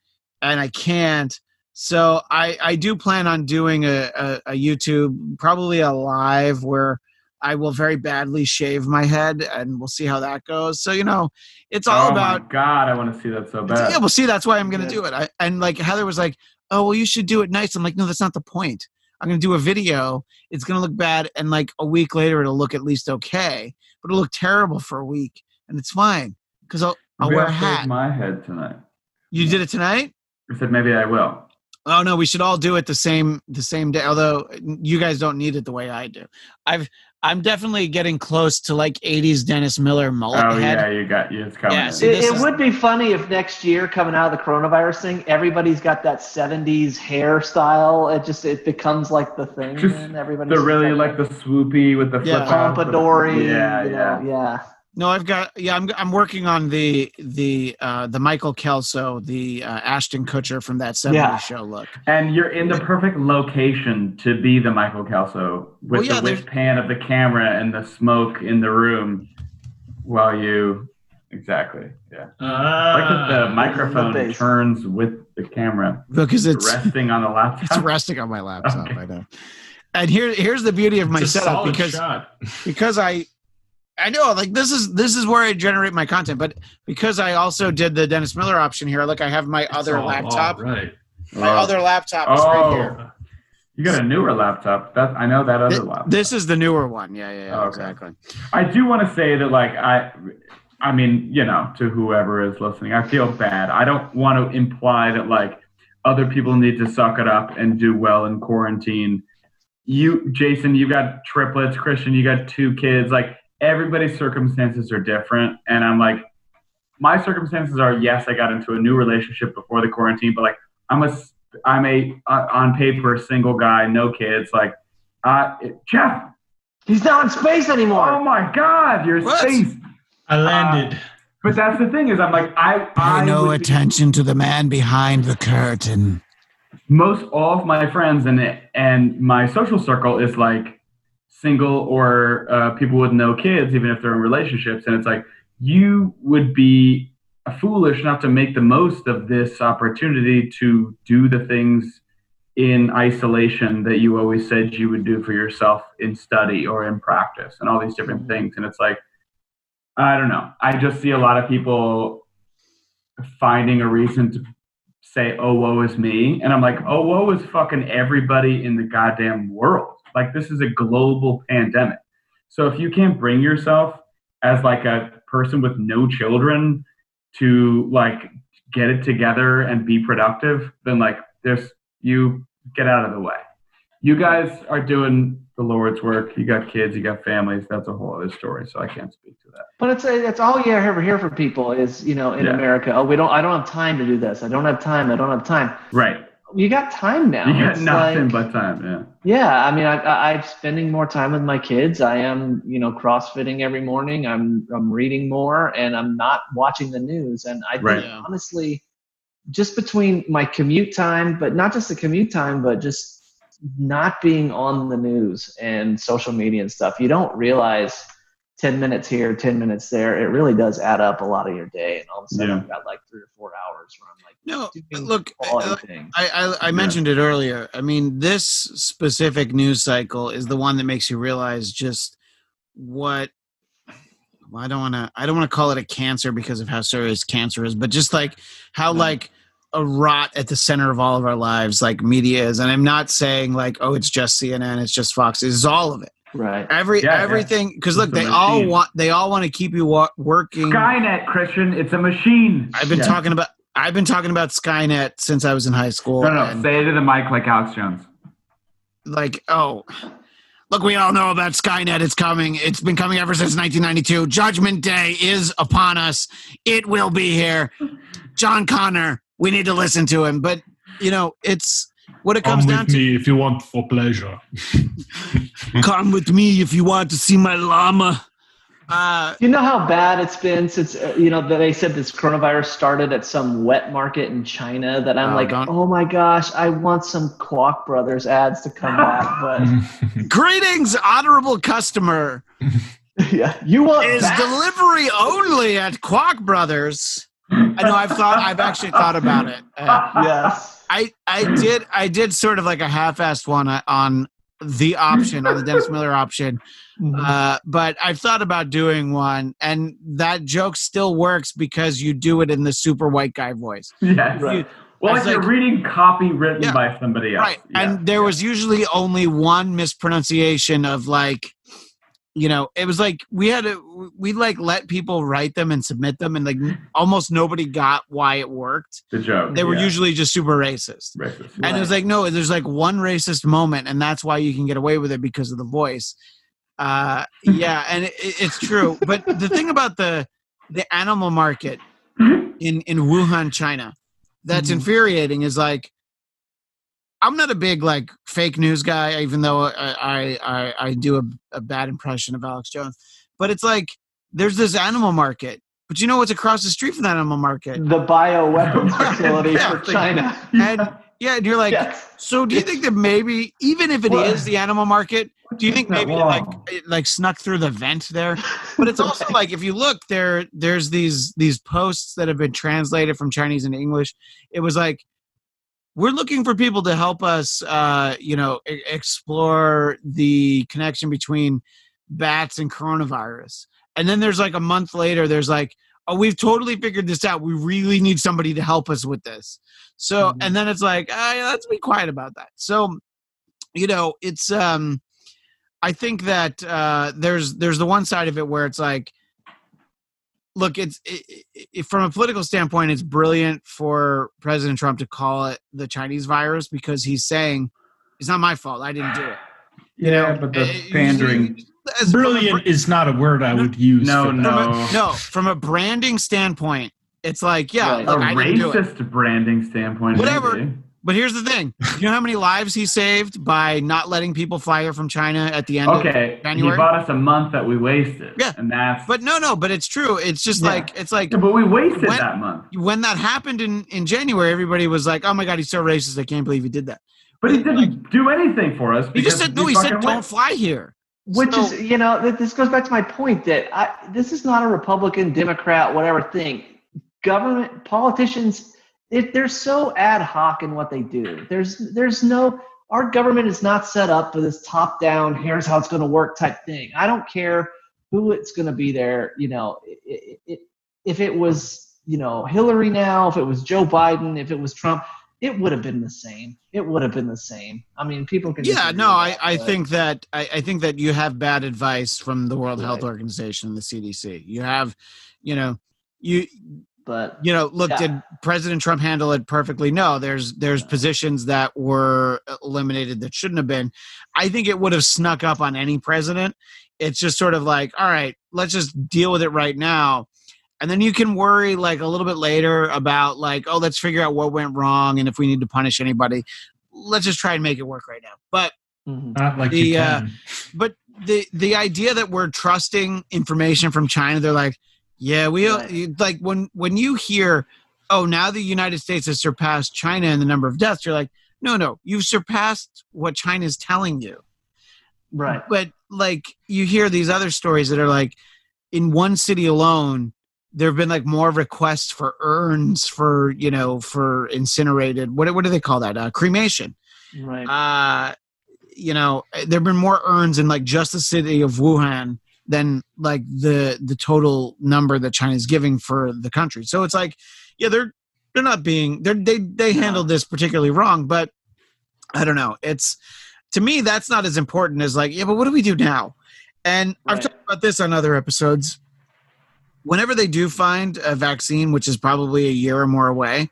and I can't. So I, I do plan on doing a, a, a YouTube, probably a live where I will very badly shave my head and we'll see how that goes. So, you know, it's all oh about God, I want to see that so bad. yeah, well, see, that's why I'm going to do it. I, and like Heather was like, "Oh, well, you should do it nice." I'm like, "No, that's not the point. I'm going to do a video. It's going to look bad, and like a week later, it'll look at least okay, but it'll look terrible for a week, and it's fine because I'll I'll Maybe wear a shave hat. my head tonight. You did it tonight? I said maybe I will. Oh no, we should all do it the same the same day. Although you guys don't need it the way I do. I've I'm definitely getting close to like 80s Dennis Miller mullet Oh head. yeah, you got you. It's coming. Yeah, in. see, It, it is- would be funny if next year, coming out of the coronavirus thing, everybody's got that '70s hairstyle. It just it becomes like the thing, Just and everybody's They're really like the swoopy with the Yeah. flip outs. pompadour. Yeah, you yeah. know, yeah. No, I've got yeah. I'm I'm working on the the uh, the Michael Kelso, the uh, Ashton Kutcher from that '70s Yeah. show look. And you're in the perfect location to be the Michael Kelso with Well, yeah, the there's- whip pan of the camera and the smoke in the room while you exactly yeah. like that the microphone bass. turns with the camera because it's resting on the laptop. it's resting on my laptop. Okay. I know. And here here's the beauty of my setup because shot. because I I know like this is this is where I generate my content, but because I also did the Dennis Miller option here, look, I have my other It's all- laptop. all right. My Oh. other laptop is right Oh. here. You got a newer laptop. That I know that other Thi- laptop. This is the newer one. Yeah, yeah, yeah Okay. exactly. I do want to say that, like, I, I mean, you know, to whoever is listening, I feel bad. I don't want to imply that like other people need to suck it up and do well in quarantine. You, Jason, you got triplets. Christian, you got two kids. Like everybody's circumstances are different, and I'm like, my circumstances are yes, I got into a new relationship before the quarantine, but like I'm a I'm a uh, on paper single guy, no kids. Like, uh, Jeff, He's not in space anymore. oh my God, you're What? space. I landed. But that's the thing is, I'm like, I, I Pay no would be- attention to the man behind the curtain. most all of my friends and and my social circle is like single or uh, people with no kids, even if they're in relationships, and it's like you would be foolish not to make the most of this opportunity to do the things in isolation that you always said you would do for yourself in study or in practice and all these different things. And it's like i don't know. I just see a lot of people finding a reason to say oh woe is me. And i'm like oh woe is fucking everybody in the goddamn world like this is a global pandemic so if you can't bring yourself as like a person with no children to like get it together and be productive then like there's you get out of the way you guys are doing the lord's work you got kids you got families that's a whole other story so i can't speak to that But it's that's all you ever hear from people is you know in Yeah. America. Oh, we don't. I don't have time to do this. I don't have time. I don't have time. right You got time now. you got It's nothing like- but time yeah Yeah, I mean, I, I, I'm spending more time with my kids. I am, you know, CrossFitting every morning. I'm, I'm reading more, and I'm not watching the news. And I Right. Yeah. honestly, just between my commute time, but not just the commute time, but just not being on the news and social media and stuff, you don't realize 10 minutes here, 10 minutes there. It really does add up a lot of your day. And all of a sudden, Yeah. I've got like three or four hours where I'm like, No, look, quality uh, things. I, I, I mentioned it earlier. I mean, this specific news cycle is the one that makes you realize just what. Well, I don't want to. I don't want to call it a cancer because of how serious cancer is, but just like how Yeah. like a rot at the center of all of our lives, like media is. And I'm not saying like, oh, it's just CNN, it's just Fox. It's all of it. right. Every Yeah, yeah. everything. Because look, they all want. They all want to keep you wa- working. skynet christian it's a machine I've been Yeah. talking about. I've been talking about Skynet since I was in high school. no no and- say it to the mic like alex jones like, oh, look, we all know about Skynet. It's coming. It's been coming ever since 1992. Judgment Day is upon us. It will be here. John Connor, we need to listen to him. But, you know, it's what it comes with down to. Come with me if you want for pleasure. Come with me if you want to see my llama. Uh, You know how bad it's been since uh, you know that they said this coronavirus started at some wet market in China. That I'm Oh, like, don't- oh my gosh, I want some Quack Brothers ads to come back. But greetings, honorable customer. yeah, you want Is that? delivery only at Quack Brothers? I know. I've thought. I've actually thought about it. Uh, yes. I I did I did sort of like a half-assed one uh, on the option on the Dennis Miller option, uh, but I've thought about doing one, and that joke still works because you do it in the super white guy voice, yes Right. well It's like, you're reading copy written Yeah. by somebody else right? Yeah. And there was usually only one mispronunciation of like, you know, it was like we had to we like let people write them and submit them, and like almost nobody got why it worked. the joke They were yeah. usually just super racist. racist And it was like, no, there's like one racist moment, and that's why you can get away with it because of the voice. Uh, yeah, and it, it- it's true. But the thing about the the animal market in in Wuhan, China, that's Mhm. infuriating is like, I'm not a big like fake news guy, even though I I I, do a, a bad impression of Alex Jones. But it's like there's this animal market, but you know what's across the street from that animal market? The bioweapons facility Yeah. for China. And yeah, and you're like, yes. so do you think that maybe, even if it is What? the animal market, do you think maybe it, like it like snuck through the vent there? But it's also like if you look there, there's these these posts that have been translated from Chinese into English. It was like we're looking for people to help us, uh, you know, e- explore the connection between bats and coronavirus. And then there's like a month later, there's like, oh, we've totally figured this out. We really need somebody to help us with this. So, Mhm. and then it's like, ah, let's be quiet about that. So, you know, it's um, I think that uh, there's there's the one side of it where it's like, look, it's it, it, from a political standpoint, it's brilliant for President Trump to call it the Chinese virus because he's saying it's not my fault. I didn't do it. You yeah, know, but the eh, pandering. as- from a Brilliant is not a word I would use. No, no. From a, no, from a branding standpoint, it's like, yeah, Right. look, a I didn't do it. racist branding standpoint. Whatever. maybe. But here's the thing: you know how many lives he saved by not letting people fly here from China at the end? Of, Okay, January? he bought us a month that we wasted. Yeah. and that's. but no, no, but it's true. It's just Yeah. like it's like Yeah, but we wasted When- that month. when that happened in in January, everybody was like, "Oh my god, he's so racist! I can't believe he did that." But he didn't do anything for us. He just said no. He said, fucking "Don't went. fly here." Which So- is, you know, this goes back to my point that I, this is not a Republican, Democrat, whatever thing. Government politicians, if they're so ad hoc in what they do, there's there's no our government is not set up for this top down. Here's how it's going to work type thing. I don't care who it's going to be there. You know, it, it, if it was you know Hillary now, if it was Joe Biden, if it was Trump, it would have been the same. It would have been the same. I mean, people can. Yeah, no, with I, I think that I, I think that you have bad advice from the World Health Organization and the CDC. You have, you know, you but you know, look, Yeah. did President Trump handle it perfectly? No, there's there's positions that were eliminated that shouldn't have been. I think it would have snuck up on any president. It's just sort of like, all right, let's just deal with it right now. And then you can worry like a little bit later about like, oh, let's figure out what went wrong and if we need to punish anybody. Let's just try and make it work right now. But mhm. Not like The, you uh, can. but the the idea that we're trusting information from China, they're like, yeah, we you- like when when you hear, oh, now the United States has surpassed China in the number of deaths. You're like, no, no, you've surpassed what China's telling you. right. But like you hear these other stories that are like, in one city alone, there have been like more requests for urns for you know for incinerated. What what do they call that? Uh, cremation Right. uh you know there have been more urns in like just the city of wuhan than like the the total number that china's giving for the country. So it's like yeah they're they're not being they're they they No. handled this particularly wrong but i don't know. It's to me that's not as important as like yeah but what do we do now? And i've talked about this on other episodes. Whenever they do find a vaccine which is probably a year or more away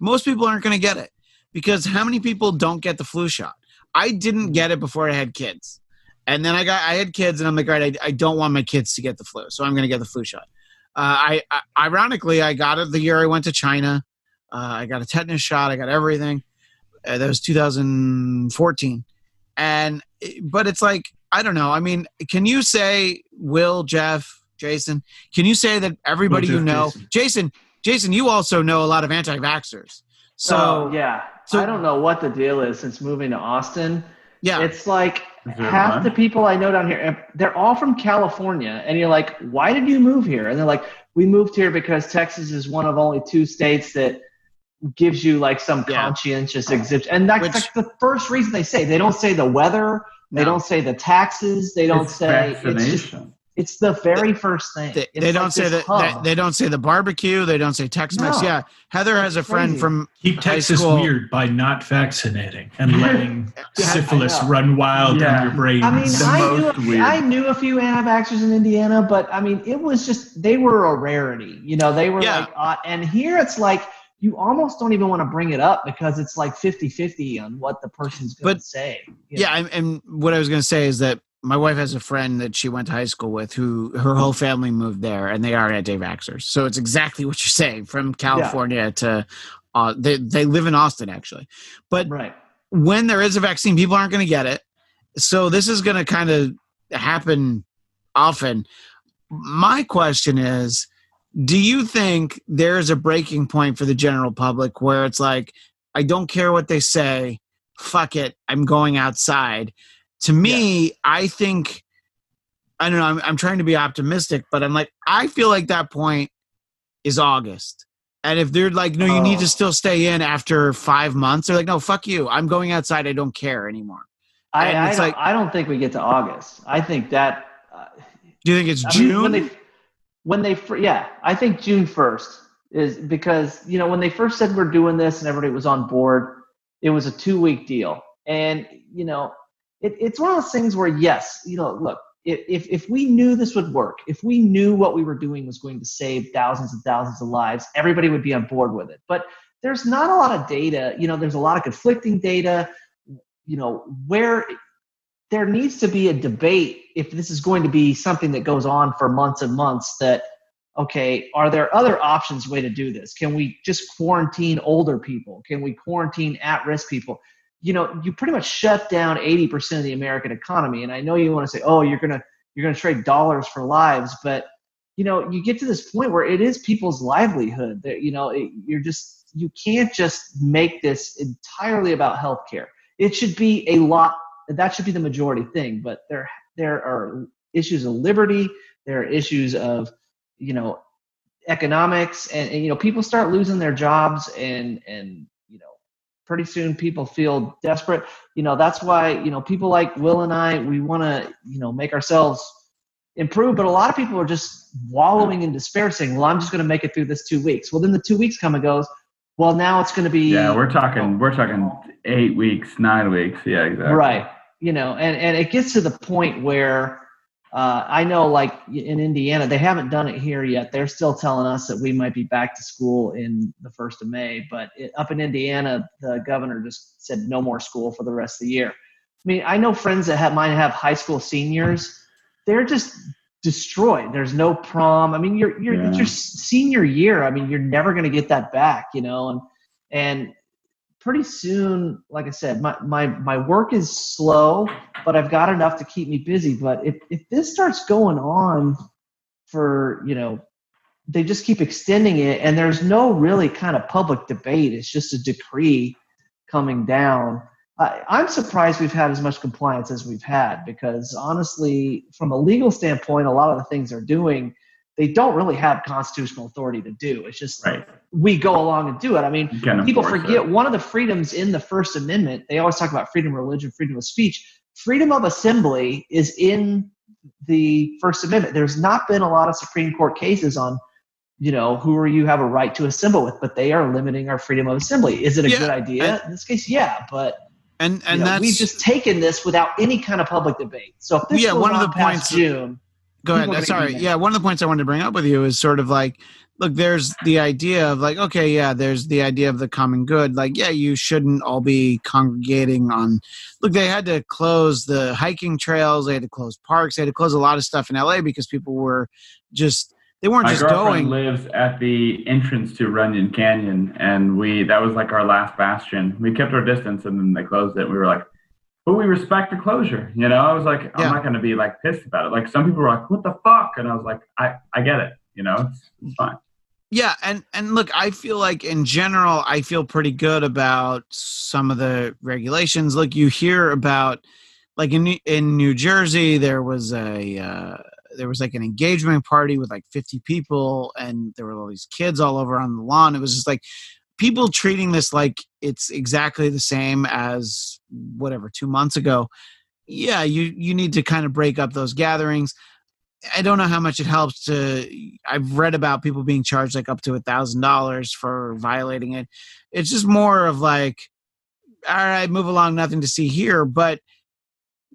most people aren't going to get it because how many people don't get the flu shot? I didn't mm-hmm. get it before I had kids. And then I got I had kids and I'm like, all right, I, I don't want my kids to get the flu, so I'm going to get the flu shot. Uh, I, I ironically I got it the year I went to China. Uh, I got a tetanus shot. I got everything. Uh, that was 2014, and but it's like I don't know. I mean, can you say Will, Jeff, Jason? Can you say that everybody Will, you know, Jason. Jason, Jason, you also know a lot of anti-vaxxers. So oh, yeah. so- I don't know what the deal is since moving to Austin. Yeah, It's like half the people I know down here, they're all from California. And you're like, why did you move here? And they're like, we moved here because Texas is one of only two states that gives you like some Yeah. conscientious exemption. And that's, Which- that's the first reason they say. They don't say the weather. They No. don't say the taxes. They don't It's say it's just. It's the very first thing. they, they don't like say that they, they don't say the barbecue they don't say tex-mex No. yeah heather has a friend crazy. from Keep high Texas school- weird by not vaccinating and letting Yeah, syphilis run wild Yeah. down your brains. I mean, the I knew, most a, weird. I knew a few anti-vaxxers in Indiana, but I mean, it was just they were a rarity. You know, they were Yeah. like, uh, and here it's like you almost don't even want to bring it up because it's like 50-50 on what the person's going But- to say. yeah know? and, and what i was going to say is that my wife has a friend that she went to high school with who her whole family moved there and they are anti-vaxxers so it's exactly what you're saying from california to uh, they, they live in austin actually but right. when there is a vaccine, people aren't going to get it. So this is going to kind of happen often. my question is do you think there's a breaking point for the general public where it's like i don't care what they say fuck it i'm going outside to me i think i don't know I'm, I'm trying to be optimistic but i'm like i feel like that point is august. And if they're like no you need Oh. to still stay in after five months they're like no fuck you. I'm going outside. I don't care anymore. I, I, don't, like- I don't think we get to August. I think that uh, do you think it's I june mean, when they when they yeah, I think June first is because you know when they first said we're doing this and everybody was on board, it was a two week deal, and you know it, it's one of those things where yes, you know, look. If, if, we knew this would work, if we knew what we were doing was going to save thousands and thousands of lives, everybody would be on board with it. But there's not a lot of data. You know, there's a lot of conflicting data. You know, where there needs to be a debate if this is going to be something that goes on for months and months that okay are there other options way to do this can we just quarantine older people can we quarantine at-risk people you know you pretty much shut down 80% of the american economy. And i know you want to say oh you're gonna you're gonna trade dollars for lives but you know you get to this point where it is people's livelihood that you know it, you're just you can't just make this entirely about healthcare. It should be a lot that should be the majority thing but there there are issues of liberty there are issues of you know economics and, and you know people start losing their jobs and and pretty soon people feel desperate you know that's why you know people like will and i we want to you know make ourselves improve but a lot of people are just wallowing in despair saying well i'm just going to make it through this two weeks well then the two weeks come and goes well now it's going to be Yeah, we're talking we're talking eight weeks, nine weeks. Yeah, exactly. right you know and and it gets to the point where uh, i know like in indiana they haven't done it here yet. They're still telling us that we might be back to school in the first of may but it, up in indiana the governor just said no more school for the rest of the year. I mean i know friends that have might have high school seniors. They're just destroyed. There's no prom. I mean you're, you're it's your senior year. I mean you're never going to get that back you know and and pretty soon, like I said, my, my, my work is slow, but I've got enough to keep me busy. But if, if this starts going on for, you know, they just keep extending it and there's no really kind of public debate. It's just a decree coming down. I, I'm surprised we've had as much compliance as we've had because honestly, from a legal standpoint, a lot of the things they're doing, they don't really have constitutional authority to do. It's just Right. we go along and do it. I mean, people forget it. one of the freedoms in the First Amendment. They always talk about freedom of religion, freedom of speech. Freedom of assembly is in the First Amendment. There's not been a lot of Supreme Court cases on, you know, who are you have a right to assemble with, but they are limiting our freedom of assembly. Is it a Yeah, good idea? in this case, yeah, but and and you know, we've just taken this without any kind of public debate. So if this Yeah, one of the points- June, go ahead. Uh, Sorry. Yeah, one of the points I wanted to bring up with you is sort of like, look, there's the idea of like, okay, yeah, there's the idea of the common good. Like, yeah, you shouldn't all be congregating on. Look, they had to close the hiking trails. They had to close parks. They had to close a lot of stuff in LA because people were just they weren't My just girlfriend going. lives at the entrance to Runyon Canyon, and we that was like our last bastion. We kept our distance, and then they closed it. We were like, but we respect the closure. You know, I was like, I'm not going to be like pissed about it. Like some people were like, what the fuck? And I was like, I I get it. You know, it's, it's fine. Yeah, and and look, I feel like in general, I feel pretty good about some of the regulations. Look, you hear about like in New- in New Jersey, there was a uh, there was like an engagement party with like 50 people, and there were all these kids all over on the lawn. It was just like people treating this like it's exactly the same as whatever two months ago. Yeah, you you need to kind of break up those gatherings. I don't know how much it helps to. I've read about people being charged like up to a thousand dollars for violating it. It's just more of like, all right, move along, nothing to see here. But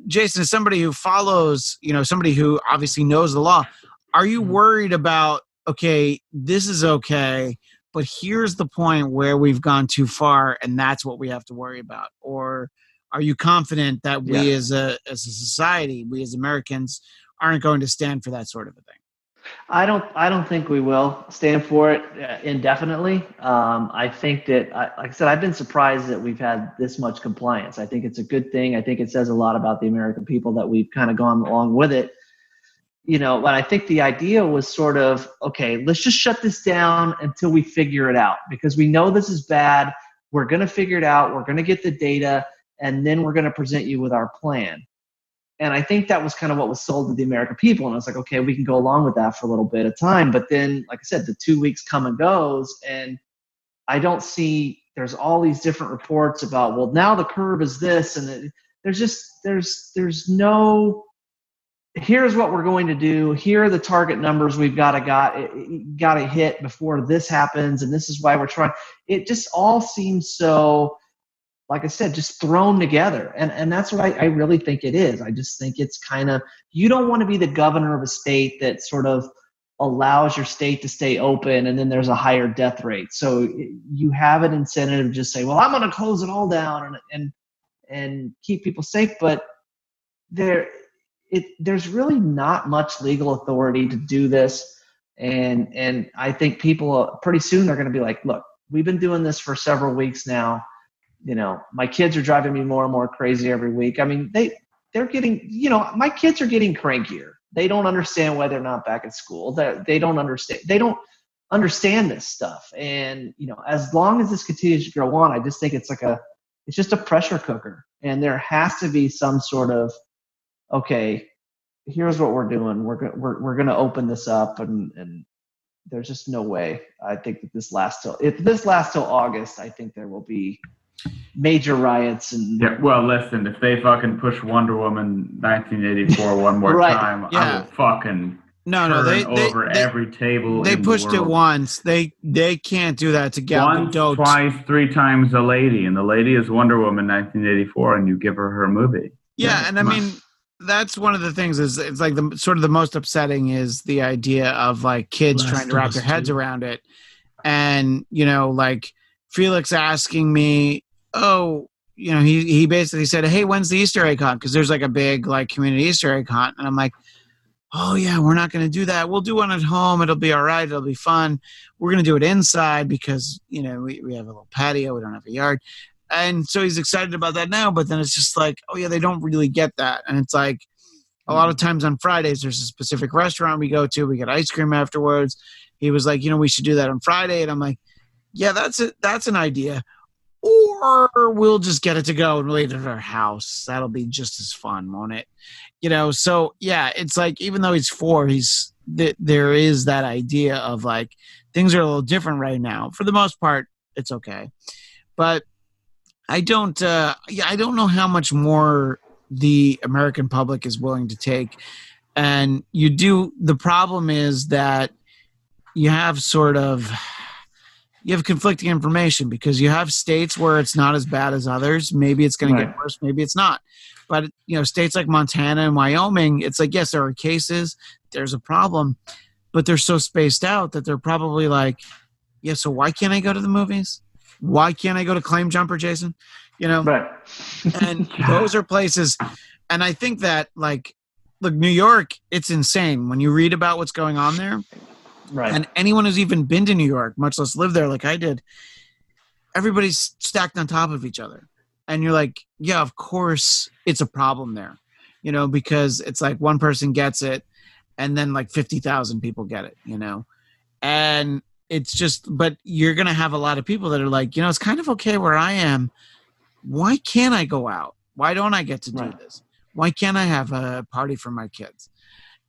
Jason, as somebody who follows, you know, somebody who obviously knows the law, are you mm-hmm. worried about? Okay, this is okay, but here's the point where we've gone too far, and that's what we have to worry about. Or are you confident that we, Yeah. as a as a society, we as Americans, aren't going to stand for that sort of a thing? I don't. I don't think we will stand for it uh, indefinitely. Um, I think that, I, like I said, I've been surprised that we've had this much compliance. I think it's a good thing. I think it says a lot about the American people that we've kind of gone along with it. You know, but I think the idea was sort of okay, let's just shut this down until we figure it out because we know this is bad. We're going to figure it out. We're going to get the data, and then we're going to present you with our plan. And I think that was kind of what was sold to the American people. And I was like, okay, we can go along with that for a little bit of time. But then, like I said, the two weeks come and goes, and I don't see. There's all these different reports about well, now the curve is this, and it, there's just there's there's no here's what we're going to do. Here are the target numbers we've got to got got to hit before this happens and this is why we're trying. It just all seems so like i said just thrown together and and that's what i, I really think it is. I just think it's kind of you don't want to be the governor of a state that sort of allows your state to stay open and then there's a higher death rate. So you have an incentive to just say well i'm going to close it all down and and and keep people safe but there it there's really not much legal authority to do this. And and i think people pretty soon they're going to be like look we've been doing this for several weeks now. You know my kids are driving me more and more crazy every week. I mean they they're getting you know my kids are getting crankier. They don't understand why they're not back at school they, they don't understand they don't understand this stuff. And you know as long as this continues to go on i just think it's like a it's just a pressure cooker. And there has to be some sort of okay, here's what we're doing. We're we're we're going to open this up, and and there's just no way. I think that this lasts till if this lasts till August, I think there will be major riots and yeah. Well, listen, if they fucking push Wonder Woman 1984 one more Right, time, I yeah. will fucking No, no, they turn they, over they, every table. they in the pushed it once. They they can't do that to Gal Once, Gadot. twice, three times a lady, and the lady is Wonder Woman 1984, and you give her her movie. Yeah, and I mean that's one of the things is it's like the sort of the most upsetting is the idea of like kids Last trying to wrap their heads too. around it. And you know like felix asking me oh you know he he basically said hey when's the easter egg hunt? Because there's like a big like community easter egg hunt. And i'm like oh yeah we're not going to do that. We'll do one at home. It'll be all right. It'll be fun. We're going to do it inside because you know we, we have a little patio. We don't have a yard and so he's excited about that now but then it's just like oh yeah they don't really get that. And it's like a lot of mm-hmm. times on fridays there's a specific restaurant we go to we get ice cream afterwards. He was like you know we should do that on friday. And i'm like yeah that's it that's an idea. Or we'll just get it to go and leave it at our house. That'll be just as fun won't it? You know so yeah it's like even though he's four he's th- there is that idea of like things are a little different right now. For the most part it's okay. But i don't uh yeah i don't know how much more the american public is willing to take. And you do the problem is that you have sort of you have conflicting information because you have states where it's not as bad as others. Maybe it's going to get worse maybe it's not. But you know states like montana and wyoming it's like yes there are cases there's a problem but they're so spaced out that they're probably like yeah so why can't i go to the movies why can't i go to claim jumper jason? You know? Right. And those are places and i think that like look new york it's insane. When you read about what's going on there right. and anyone who's even been to new york much less lived there like i did everybody's stacked on top of each other. And you're like yeah of course it's a problem there you know because it's like one person gets it and then like 50,000 people get it you know? And it's just but you're going to have a lot of people that are like you know it's kind of okay where i am. Why can't i go out? Why don't i get to do Right. this? Why can't i have a party for my kids?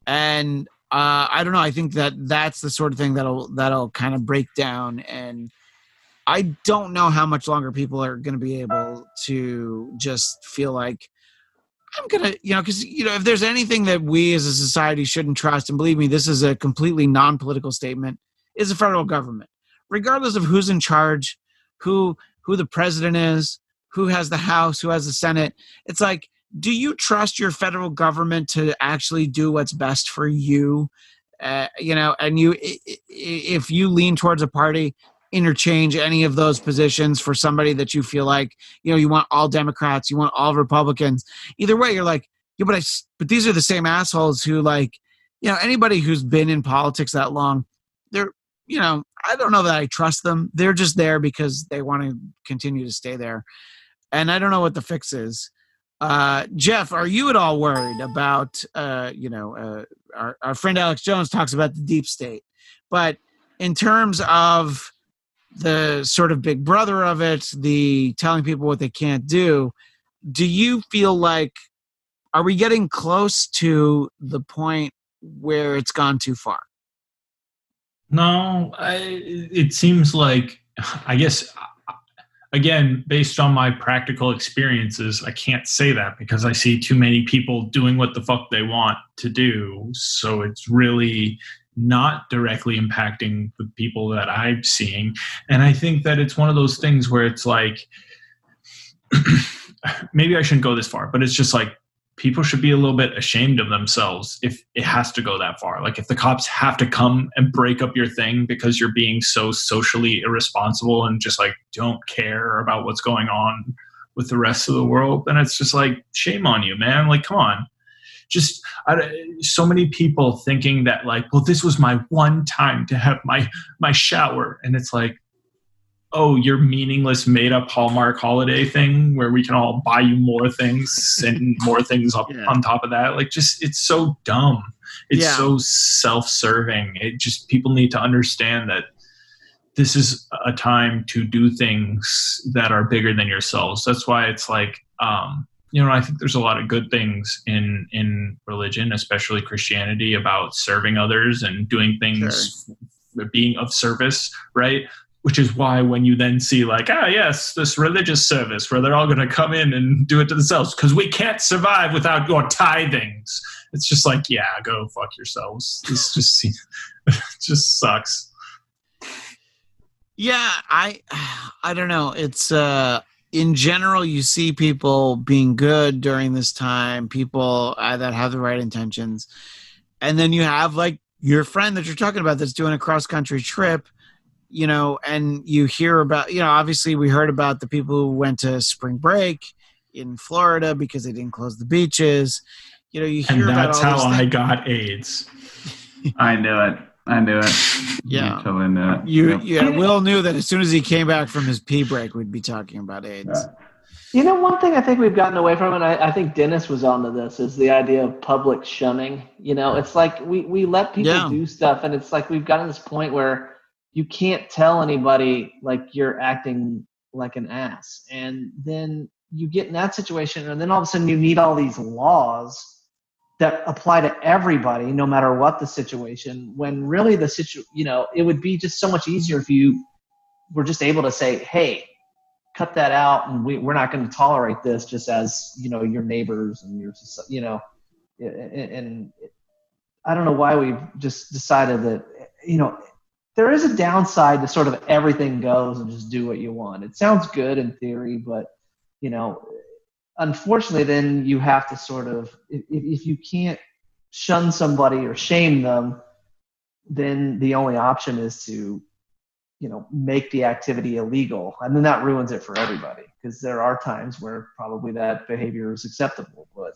And uh, i don't know i think that that's the sort of thing that'll that'll kind of break down and i don't know how much longer people are going to be able to just feel like i'm gonna you know because you know if there's anything that we as a society shouldn't trust and believe me this is a completely non-political statement is the federal government. Regardless of who's in charge who who the president is who has the house who has the senate it's like do you trust your federal government to actually do what's best for you? Uh, you know and you if you lean towards a party interchange any of those positions for somebody that you feel like you know you want all democrats you want all republicans. Either way you're like yeah but i but these are the same assholes who like you know anybody who's been in politics that long they're you know i don't know that i trust them. They're just there because they want to continue to stay there. And i don't know what the fix is. Uh, Jeff, are you at all worried about, uh, you know, uh, our, our friend Alex Jones talks about the deep state, but in terms of the sort of big brother of it, the telling people what they can't do, do you feel like, are we getting close to the point where it's gone too far? No, I, it seems like, I guess, again, based on my practical experiences, I can't say that because I see too many people doing what the fuck they want to do. So it's really not directly impacting the people that I'm seeing. And I think that it's one of those things where it's like, maybe I shouldn't go this far, but it's just like people should be a little bit ashamed of themselves if it has to go that far. Like if the cops have to come and break up your thing because you're being so socially irresponsible and just like don't care about what's going on with the rest of the world, then it's just like shame on you, man. Like come on. Just I, so many people thinking that like, well, this was my one time to have my my shower, and it's like, oh, your meaningless made up Hallmark holiday thing where we can all buy you more things and more things up Yeah. on top of that. Like just it's so dumb. It's Yeah. so self-serving. It just people need to understand that this is a time to do things that are bigger than yourselves. That's why it's like um you know, I think there's a lot of good things in in religion, especially Christianity, about serving others and doing things, being of service, right? Which is why when you then see like ah yes this religious service where they're all going to come in and do it to themselves because we can't survive without your tithings it's just like yeah go fuck yourselves this just just sucks Yeah, I I don't know. It's uh in general you see people being good during this time, people uh, that have the right intentions. And then you have like your friend that you're talking about that's doing a cross country trip, you know, and you hear about, you know, obviously we heard about the people who went to spring break in Florida because they didn't close the beaches. You know, you and hear about And that's all how i got aids I knew it. I knew it. Yeah. I totally knew it. You, Yep. yeah, Will knew that as soon as he came back from his pee break, we'd be talking about AIDS. Yeah. You know, one thing I think we've gotten away from, and I, I think Dennis was onto this, is the idea of public shunning. You know, it's like we, we let people Yeah. do stuff, and it's like we've gotten to this point where you can't tell anybody like you're acting like an ass. And then you get in that situation, and then all of a sudden you need all these laws that apply to everybody, no matter what the situation. When really the situ, you know, it would be just so much easier if you were just able to say, "Hey, cut that out and we, we're not going to tolerate this just as you know your neighbors and your you know and, and i don't know why we've just decided that you know there is a downside to sort of everything goes and just do what you want. It sounds good in theory but you know unfortunately then you have to sort of if, if you can't shun somebody or shame them then the only option is to you know make the activity illegal and then that ruins it for everybody because there are times where probably that behavior is acceptable but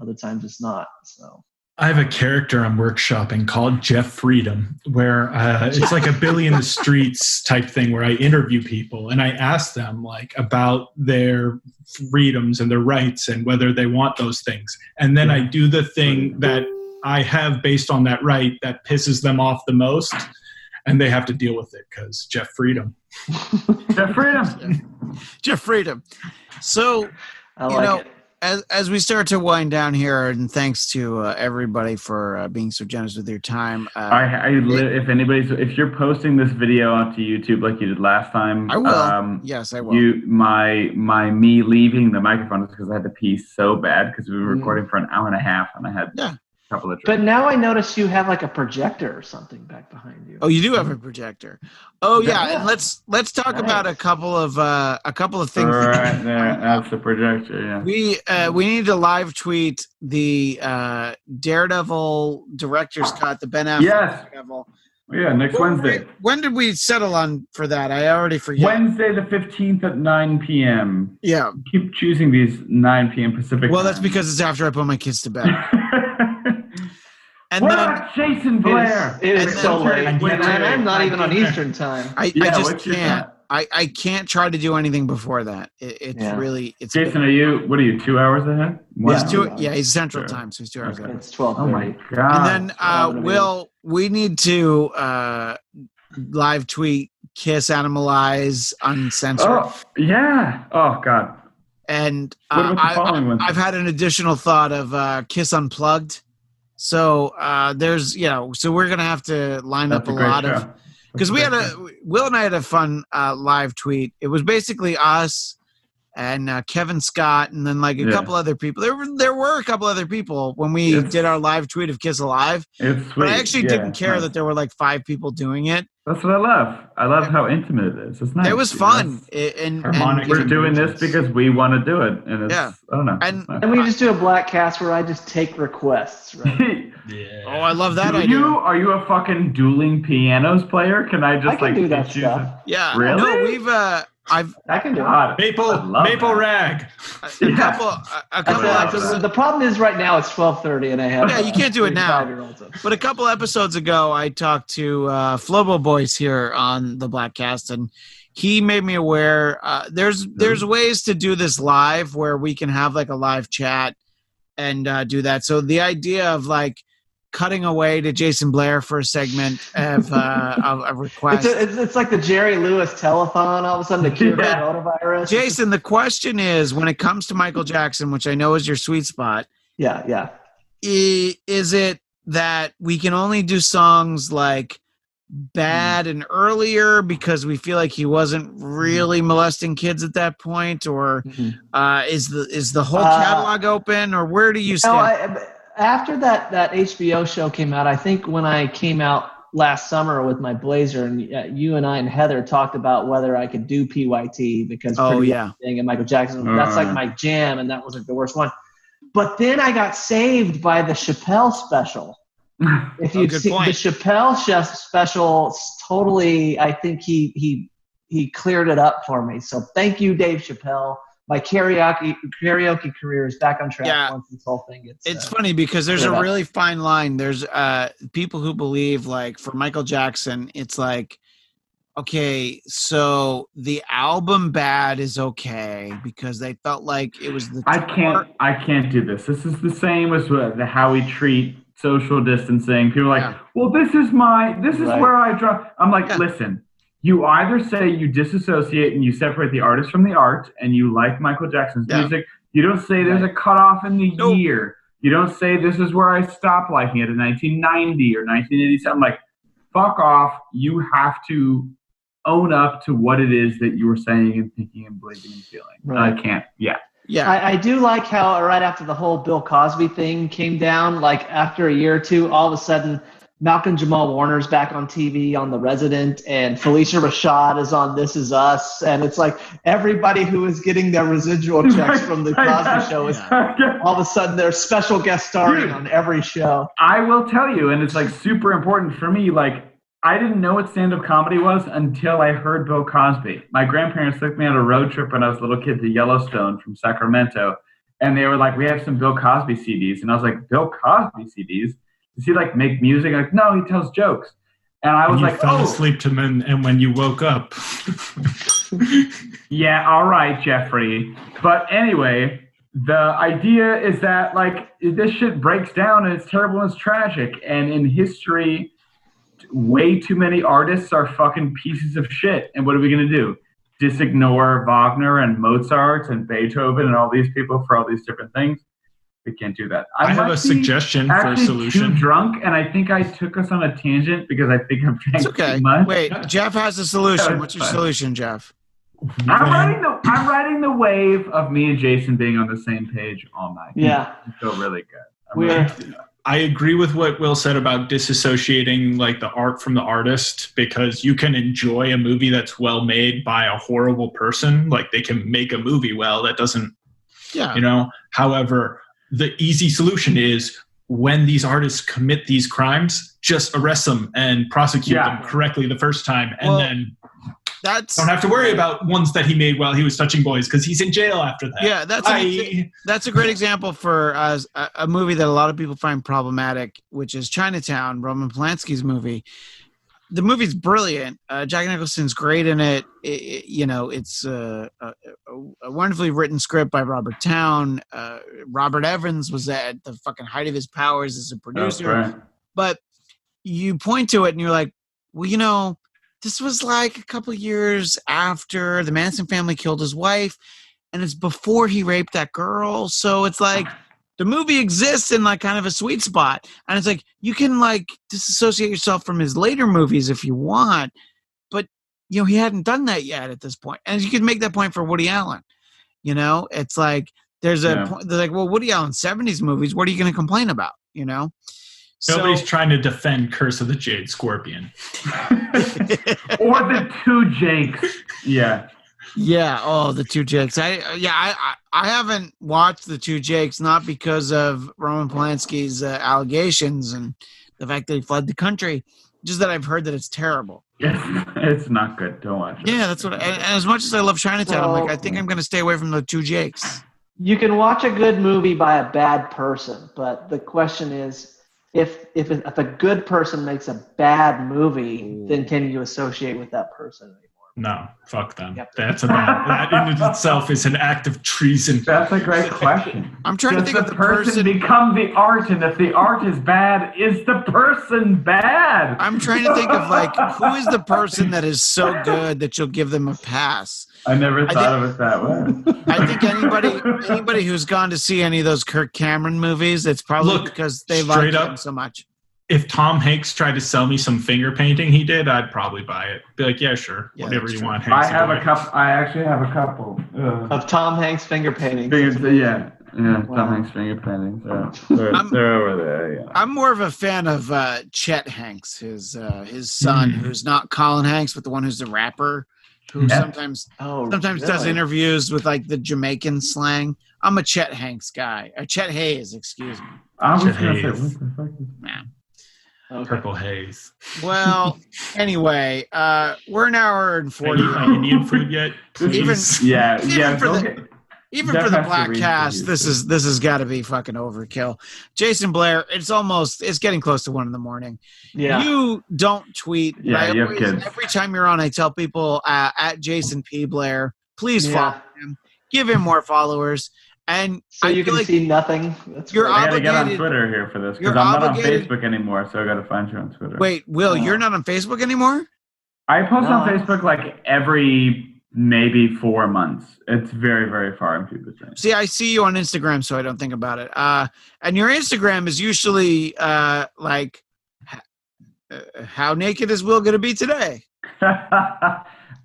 other times it's not so I have a character I'm workshopping called Jeff Freedom, where uh, it's like a Billy in the Streets type thing where I interview people and I ask them like about their freedoms and their rights and whether they want those things. And then I do the thing that I have based on that right that pisses them off the most, and they have to deal with it because Jeff Freedom. Jeff Freedom. Jeff Freedom. So i You like know, it as as we start to wind down here, and thanks to uh, everybody for uh, being so generous with your time. Uh, I, I li- if anybody's if you're posting this video onto YouTube like you did last time, I will. Um, yes, I will. you my my me leaving the microphone is because I had to pee so bad because we were Mm. recording for an hour and a half and I had Yeah. A couple of but now i notice you have like a projector or something back behind you oh, you do have a projector. Oh yeah, Yeah. and let's let's talk Nice. about a couple of uh, a couple of things. right there, that's the projector. Yeah. We uh, we need to live tweet the uh, Daredevil director's cut, the Ben Affleck Yes. Daredevil. Yeah, next When- Wednesday. When did we settle on for that? I already forget. Wednesday the 15th at 9 p.m. Yeah. Keep choosing these 9 p.m. Pacific. Well, that's because it's after I put my kids to bed. And what then about Jason It Blair? is, it And is then- so late I and did I'm, I'm not even on eastern time I, I just can't. I, I can't try to do anything before that. It, it's Yeah. really it's Jason, are you? What are you? Two hours ahead? He's Yeah. two, yeah, he's Central Sure. Time, so he's two hours ahead. It's twelve Oh thirty. my god! And then uh, Will, we need to uh, live tweet Kiss Animalize Uncensored. oh yeah. Oh god. and uh, about I, I've had an additional thought of uh, Kiss Unplugged. So uh, there's, you know, so we're gonna have to line That's up a, a lot show. of because we had a Will and I had a fun uh, live tweet. It was basically us and uh, Kevin Scott, and then like a Yeah. couple other people. There were there were a couple other people when we It's- did our live tweet of Kiss Alive, but I actually Yeah, didn't care nice. that there were like five people doing it. That's what I love. I love how intimate it is. It's nice. it was fun, It- and, Harmonic and We're doing this because we want to do it, and it's, Yeah. I don't know. And- nice. And we just do a Bladtcast where I just take requests. Right? Yeah. oh, I love that Do idea. you are you a fucking dueling pianos player? Can I just I can like do that pitch you stuff. some- yeah, Really? no, we've uh, I've I can do it. God, I Maple Maple that. Rag. a Yeah. couple a, a couple The, episodes. the, the problem is right now it's twelve thirty and I have Yeah, you can't do it now. But a couple episodes ago, I talked to uh, Flobo Boys here on the Bladtcast, and he made me aware uh, there's there's ways to do this live where we can have like a live chat and uh, do that. So the idea of like cutting away to Jason Blair for a segment of uh, of a request. It's, a, it's, it's like the Jerry Lewis telethon all of a sudden to cure Yeah. coronavirus. Jason, the question is when it comes to Michael Jackson, which I know is your sweet spot, Yeah, yeah. is it that we can only do songs like bad and earlier because we feel like he wasn't really molesting kids at that point or uh, is the is the whole Uh, catalog open or where do you No, stand I, after that that HBO show came out, I think when I came out last summer with my blazer, and uh, you and I and Heather talked about whether I could do PYT because oh yeah Thing and Michael Jackson. That's like Uh. my jam, and that was like the worst one. But then I got saved by the Chappelle special. If Oh, you've good seen point. the Chappelle chef special, totally, I think he he he cleared it up for me. So thank you, Dave Chappelle. My karaoke karaoke career is back on track Yeah. once this whole thing gets. it's uh, funny because there's a Yeah. really fine line there's uh people who believe like for michael jackson it's like okay so the album bad is okay because they felt like it was the I tour- can't. I can't do this. This is the same as what- the how we treat social distancing. People are like, Yeah. well, this is my. This is Right. where I draw. I'm like, Yeah. listen. You either say you disassociate and you separate the artist from the art, and you like Michael Jackson's Yeah. music. You don't say there's a cutoff in the Nope. year. You don't say this is where I stopped liking it in 1990 or 1987. Like, fuck off. You have to own up to what it is that you were saying and thinking and believing and feeling. And I can't. Yeah. yeah I, I do like how right after the whole Bill Cosby thing came down, like after a year or two, all of a sudden Malcolm Jamal Warner's back on TV on The Resident, and Phylicia Rashad is on This Is Us, and it's like everybody who is getting their residual checks from the Cosby Show is all of a sudden they're special guest starring Dude. on every show. I will tell you, and it's like super important for me. Like, I didn't know what stand up comedy was until I heard Bill Cosby. My grandparents took me on a road trip when I was a little kid to Yellowstone from Sacramento. And they were like, We have some Bill Cosby CDs. And I was like, Bill Cosby CDs? Does he like make music? Like, no, he tells jokes. And I was you like, fell Oh, asleep to men, and when you woke up, Yeah, all right, Jeffrey. But anyway, the idea is that like this shit breaks down and it's terrible and it's tragic. And in history, way too many artists are fucking pieces of shit. And what are we gonna do? Disignore Wagner and Mozart and Beethoven and all these people for all these different things? We can't do that. I, have a be suggestion for a solution. too drunk, and I think I took us on a tangent because I think I'm drank it's okay too much. wait jeff has a solution what's your fine. solution jeff I'm When- riding the I'm riding the wave of me and Jason being on the same page all night. Yeah, I feel really good. I'm we're really- I agree with what Will said about disassociating like the art from the artist because you can enjoy a movie that's well made by a horrible person. Like they can make a movie well that doesn't, yeah you know. However, the easy solution is when these artists commit these crimes, just arrest them and prosecute Yeah. them correctly the first time, and Well, then that's don't have to worry about ones that he made while he was touching boys because he's in jail after that. yeah that's I, that's a great example for uh, a, a movie that a lot of people find problematic, which is Chinatown, Roman Polanski's movie. The movie's brilliant. Uh, Jack Nicholson's great in it. It- it- you know, it's uh, a, a, a wonderfully written script by Robert Towne. Uh, Robert Evans was at the fucking height of his powers as a producer. right. But you point to it and you're like, well, you know, this was like a couple years after the Manson family killed his wife, and it's before he raped that girl. So it's like the movie exists in like kind of a sweet spot. And it's like you can like disassociate yourself from his later movies if you want, but you know, he hadn't done that yet at this point. And you could make that point for Woody Allen. You know, it's like there's a Yeah. point they're like, well, Woody Allen 70s movies, what are you gonna complain about? You know? Nobody's So- trying to defend Curse of the Jade Scorpion. or the two Jakes. Yeah. Yeah. Oh, the two Jakes. I uh, yeah. I I, I haven't watched the two Jakes not because of Roman Polanski's uh, allegations and the fact that he fled the country, just that I've heard that it's terrible. It's, it's not good. Don't watch it. Yeah, that's what. And, and as much as I love Chinatown, I'm like, I think I'm going to stay away from the two Jakes. You can watch a good movie by a bad person, but the question is, if if, if a good person makes a bad movie, then can you associate with that person anymore? No, fuck them. Yep. That's about that in itself is an act of treason. That's a great question. I'm trying Does to think the, of the person, person. become the art? And if the art is bad, is the person bad? I'm trying to think of like who is the person that is so good that you'll give them a pass. I never I thought of it that way. I think anybody anybody who's gone to see any of those Kirk Cameron movies, it's probably Look, because they like straight him so much. If Tom Hanks tried to sell me some finger painting he did, I'd probably buy it. Be like, yeah, sure, Yeah, whatever you true. want. I have a couple. I actually have a couple. Uh, Of Tom Hanks finger paintings. finger, yeah, yeah. Wow. Tom Hanks finger paintings. Yeah. They're, I'm- they're over there. Yeah. I'm more of a fan of uh, Chet Hanks, his uh, his son, Mm. who's not Colin Hanks, but the one who's the rapper, who Yeah. sometimes Oh, sometimes does interviews with like the Jamaican slang. I'm a Chet Hanks guy, a Chet Haze, excuse me. I was Shit gonna say, what the fuck is Man. Okay. Purple haze. Well, anyway, uh, we're an hour and forty. you eating Indian food yet? Even- Yeah, Even yeah. for go the- Even Jeff for the Bladtcast, this is this has got to be fucking overkill. Jason Blair, it's almost it's getting close to one in the morning. Yeah. You don't tweet. Yeah, I you have always- kids. Every time you're on, I tell people uh, at Jason P Blair, please Yeah. follow him, give him more followers, and so I you can like see nothing. That's You're great. I gotta get on Twitter here for this because I'm not on Facebook anymore, so I gotta find you on Twitter. wait, Will, Oh. you're not on Facebook anymore? I post No, on Facebook like every maybe four months. It's very, very far in people's range. See, I see you on Instagram, so I don't think about it. Uh, and your Instagram is usually uh, like, uh, how naked is Will going to be today?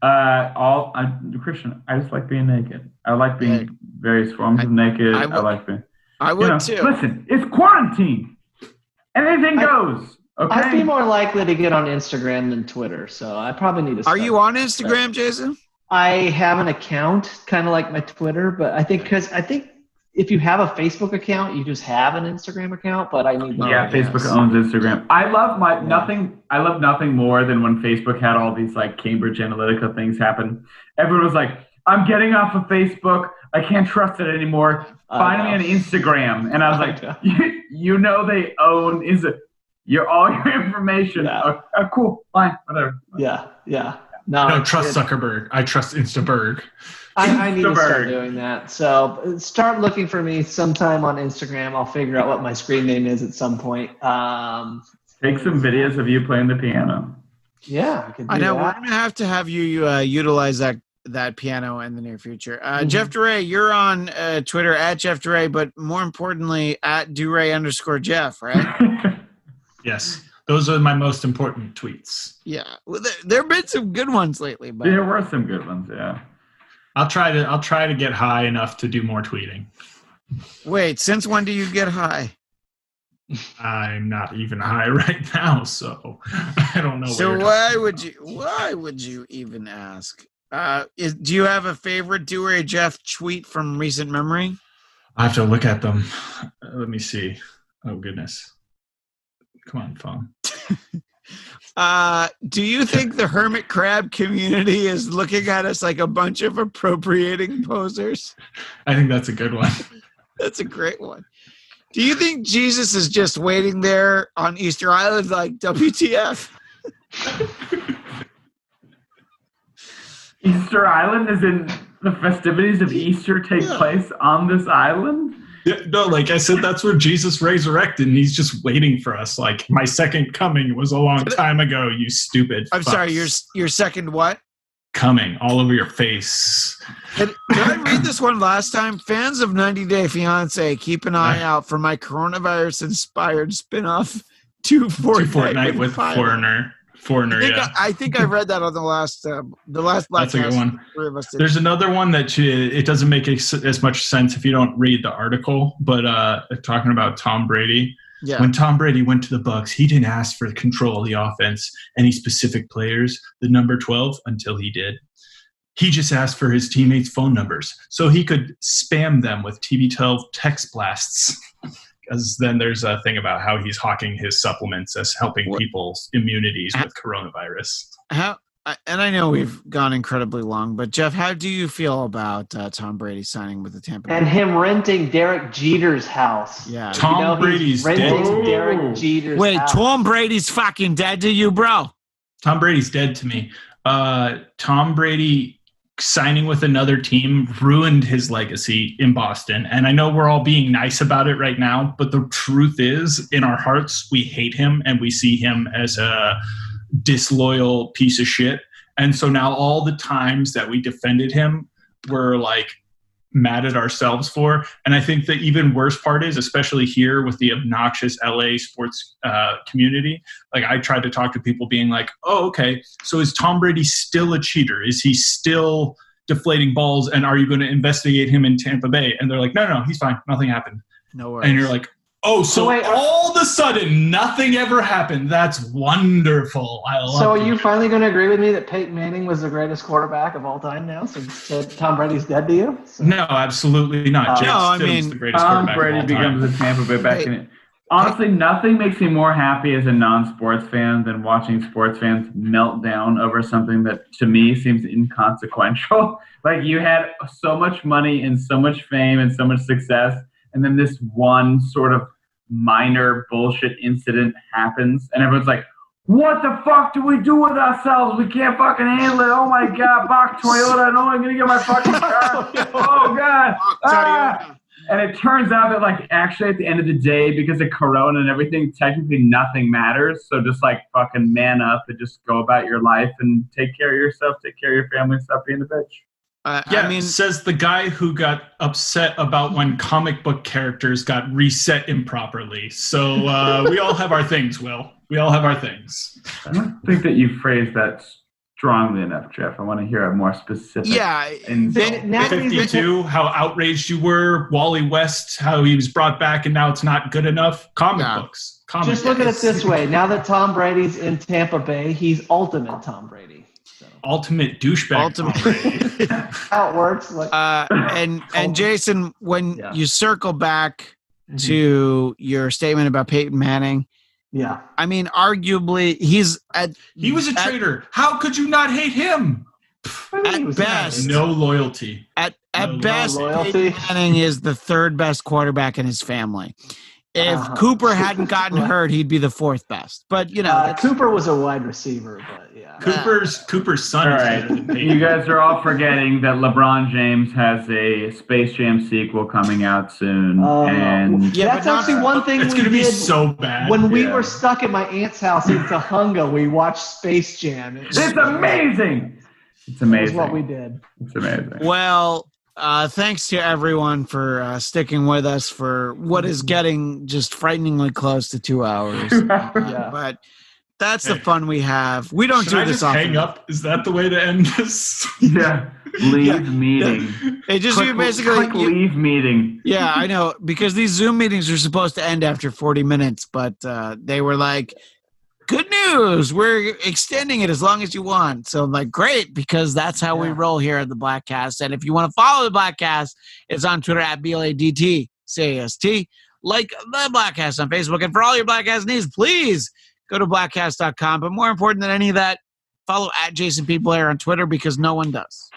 uh, all I, Christian, I just like being naked. I like being Yeah. various forms I- of naked. I I, like being. I You would know, too. listen, it's quarantine. Anything I- goes. Okay. I'd be more likely to get on Instagram than Twitter, so I probably need to. Are you on Instagram, Jason? I have an account, kind of like my Twitter, but I think because I think if you have a Facebook account, you just have an Instagram account. But I need. Yeah, yes. Facebook owns Instagram. I love my Yeah. nothing. I love nothing more than when Facebook had all these like Cambridge Analytica things happen. Everyone was like, "I'm getting off of Facebook. I can't trust it anymore. Find me know. on Instagram." And I was I like, know. you, "You know they own is it your all your information? Yeah. Oh, oh, cool, fine, whatever." Yeah, yeah. No, No, it's- trust it- Zuckerberg. I trust Instaberg. I, I need to start doing that. So start looking for me sometime on Instagram. I'll figure out what my screen name is at some point. Um, Take some videos of you playing the piano. yeah, I could do I know we're going to have to have you uh, utilize that that piano in the near future. Uh, Mhm. Jeff DeRay, you're on uh, Twitter at Jeff DeRay, but more importantly at DeRay underscore Jeff, right? Yes, those are my most important tweets. yeah. Well, there, there have been some good ones lately, but there were some good ones, yeah. I'll try to I'll try to get high enough to do more tweeting. wait, since when do you get high? I'm not even high right now, so I don't know. So why would you why would you even ask? Uh, is, do you have a favorite DeRay Jeff tweet from recent memory? I have to look at them. Let me see. Oh goodness. Come on, phone. Uh, do you think the hermit crab community is looking at us like a bunch of appropriating posers? I think that's a good one. That's a great one. Do you think Jesus is just waiting there on Easter Island like WTF? Easter Island is in the festivities of Easter take Yeah. place on this island. Yeah, no, like I said, that's where Jesus resurrected, and he's just waiting for us. Like my second coming was a long time ago. You stupid. I'm sorry, your your second what? coming all over your face. Did, did I read this one last time? Fans of 90 Day Fiance, keep an eye uh-huh. out for my coronavirus inspired spin off to Fortnite, Fortnite with Pilot. foreigner, foreigner. I think, Yeah, I, I think I read that on the last uh, the last Black that's a good one. Three of us did. There's another one that you, it doesn't make as, as much sense if you don't read the article, but uh, talking about Tom Brady. yeah. When Tom Brady went to the Bucks, he didn't ask for control of the offense, any specific players, the number 12, until he did. He just asked for his teammates' phone numbers so he could spam them with TB12 text blasts. Because then there's a thing about how he's hawking his supplements as helping What- people's immunities with coronavirus. How, and I know we've gone incredibly long, but Jeff, how do you feel about uh, Tom Brady signing with the Tampa Bay? And him renting Derek Jeter's house. yeah. Tom You know, Brady's renting dead. Derek Jeter's Wait, house. Tom Brady's fucking dead to you, bro? Tom Brady's dead to me. Uh, Tom Brady signing with another team ruined his legacy in Boston. And I know we're all being nice about it right now, but the truth is, in our hearts, we hate him and we see him as a disloyal piece of shit. And so now all the times that we defended him, we're like mad at ourselves for. And I think the even worse part is, especially here with the obnoxious LA sports uh, community, like I tried to talk to people being like, oh, okay, so is Tom Brady still a cheater? Is he still deflating balls? And are you going to investigate him in Tampa Bay? And they're like, no, no, he's fine. Nothing happened. No worries. And you're like, oh, so So wait, all of a sudden nothing ever happened. That's wonderful. I love So are it. you finally going to agree with me that Peyton Manning was the greatest quarterback of all time now, since uh, Tom Brady's dead to you? So- No, absolutely not. Uh, Jake No, I mean, the greatest Tom quarterback Brady of all time. becomes a Tampa Bay back Hey. in it. Honestly, nothing makes me more happy as a non-sports fan than watching sports fans melt down over something that to me seems inconsequential. like you had so much money and so much fame and so much success, and then this one sort of minor bullshit incident happens, and everyone's like, "What the fuck do we do with ourselves? We can't fucking handle it. Oh my god, Boch Toyota! No, I'm gonna get my fucking car. oh god." Ah! And it turns out that, like, actually, at the end of the day, because of Corona and everything, technically nothing matters. So just like fucking man up and just go about your life and take care of yourself, take care of your family, stop being a bitch. Uh, Yeah, I mean, says the guy who got upset about when comic book characters got reset improperly. So uh, we all have our things, Will. We all have our things. I don't think that you phrased that strongly enough, Jeff. I want to hear a more specific. yeah. And Then- now that 52, how outraged you were. Wally West, how he was brought back and now it's not good enough. Comic Yeah. books. Comic Just look at it this way: now that Tom Brady's in Tampa Bay, he's ultimate Tom Brady. So Ultimate douchebag. Ultimate- how it works, like Uh, and and Jason, when Yeah. you circle back Mhm. to your statement about Peyton Manning, yeah. I mean, arguably, he's at he was a at- traitor. How could you not hate him? At best- No loyalty. At at No best, loyalty. Peyton Manning is the third best quarterback in his family. If Uh-huh. Cooper hadn't gotten hurt, he'd be the fourth best. But you know, Uh, Cooper was a wide receiver, but yeah. Cooper's Cooper's son All is right, better than Peyton. you guys are all forgetting that LeBron James has a Space Jam sequel coming out soon, Uh, and Yeah, That's but not- actually one thing It's going to be so bad. when we were stuck at my aunt's house in Tujunga. We watched Space Jam. It was- it's amazing. It's That was amazing. what we did. It's amazing. Well, uh, thanks to everyone for uh, sticking with us for what is getting just frighteningly close to two hours. Uh, Yeah. But that's the fun we have. We don't Should do I this just often. hang up? Is that the way to end this? yeah, leave Yeah. meeting. It just Click- you basically. click you- leave meeting. yeah, I know because these Zoom meetings are supposed to end after 40 minutes, but uh, they were like, "Good news, we're extending it as long as you want." So I'm like, "Great," because that's how we roll here at the Bladtcast. And if you want to follow the Bladtcast, it's on Twitter at BLADT CAST. Like the Bladtcast on Facebook, and for all your Bladtcast needs, please go to bladtcast.com. But more important than any of that, follow at Jason P. Blair on Twitter because no one does.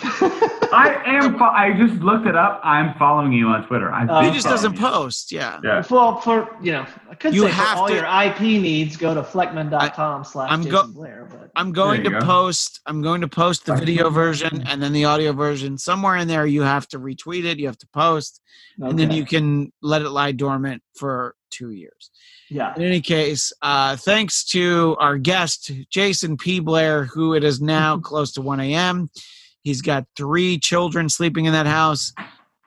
I am. Fo- I just looked it up. I'm following you on Twitter. I've Uh, he just doesn't you. post. Yeah. Yeah. Well, for you know, I could You say have for all to- your IP needs, go to fleckman.com slash I'm Jason go- Blair. But I'm going to go. post. I'm going to post the video version and then the audio version. Somewhere in there, you have to retweet it. You have to post, and then you can let it lie dormant for two years. yeah. In any case, uh, thanks to our guest Jason P. Blair, who it is now close to 1 a.m. He's got three children sleeping in that house.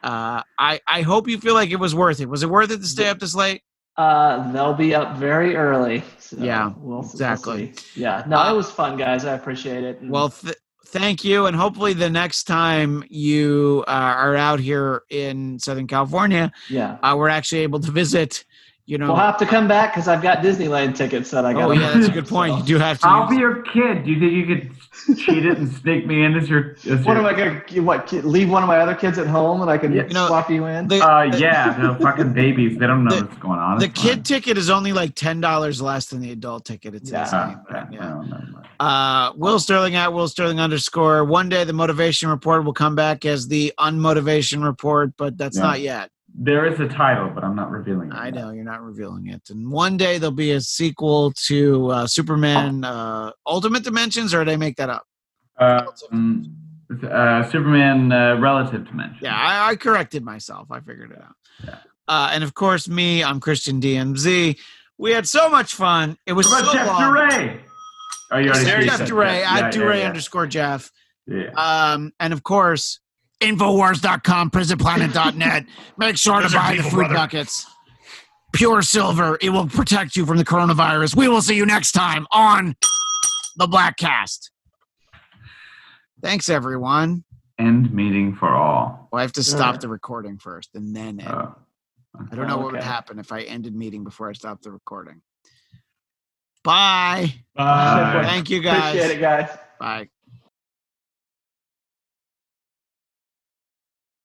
Uh, I I hope you feel like it was worth it. Was it worth it to stay up this late? Uh, they'll be up very early. So Yeah, we'll, we'll exactly. see. yeah. No, Uh, it was fun, guys. I appreciate it. And Well, th- thank you, and hopefully the next time you uh, are out here in Southern California, yeah. uh, we're actually able to visit. You know, We'll have to come back because I've got Disneyland tickets that I got. oh yeah, that's a good point. You do have to. I'll use- be your kid. Do you think you could cheat it and sneak me in as your? As What your am I going to what? Leave one of my other kids at home and I can Yeah. You know, swap you in? the, Uh, yeah, they're fucking babies. They don't know The- what's going on. the It's kid fine. ticket is only like ten dollars less than the adult ticket. It's Yeah. insane. Uh, but, yeah. Uh, Will Starling at Will Starling underscore. One day the motivation report will come back as the unmotivation report, but that's Yeah. not yet. There is a title, but I'm not revealing it. I know you're not revealing it. And one day there'll be a sequel to uh, Superman uh, Ultimate Dimensions, or did I make that up? Um, uh, Superman uh, relative dimension. Yeah, I, I corrected myself. I figured it out. Yeah. Uh, and of course, me, I'm Christian DMZ. We had so much fun. It was so Jeff long. DeRay? Oh, you already Jeff. DeRay, Yeah, at yeah, DeRay yeah. underscore Jeff. Yeah. Um, and of course, Infowars.com, PrisonPlanet.net. Make sure to Those are buy the food brother. buckets. Pure silver. It will protect you from the coronavirus. We will see you next time on the Black Cast. Thanks, everyone. End meeting for all. Well, I have to stop Yeah. the recording first and then end. Uh, I don't know what would happen if I ended meeting before I stopped the recording. Bye. Bye. Thank you guys. Appreciate it, guys. Bye.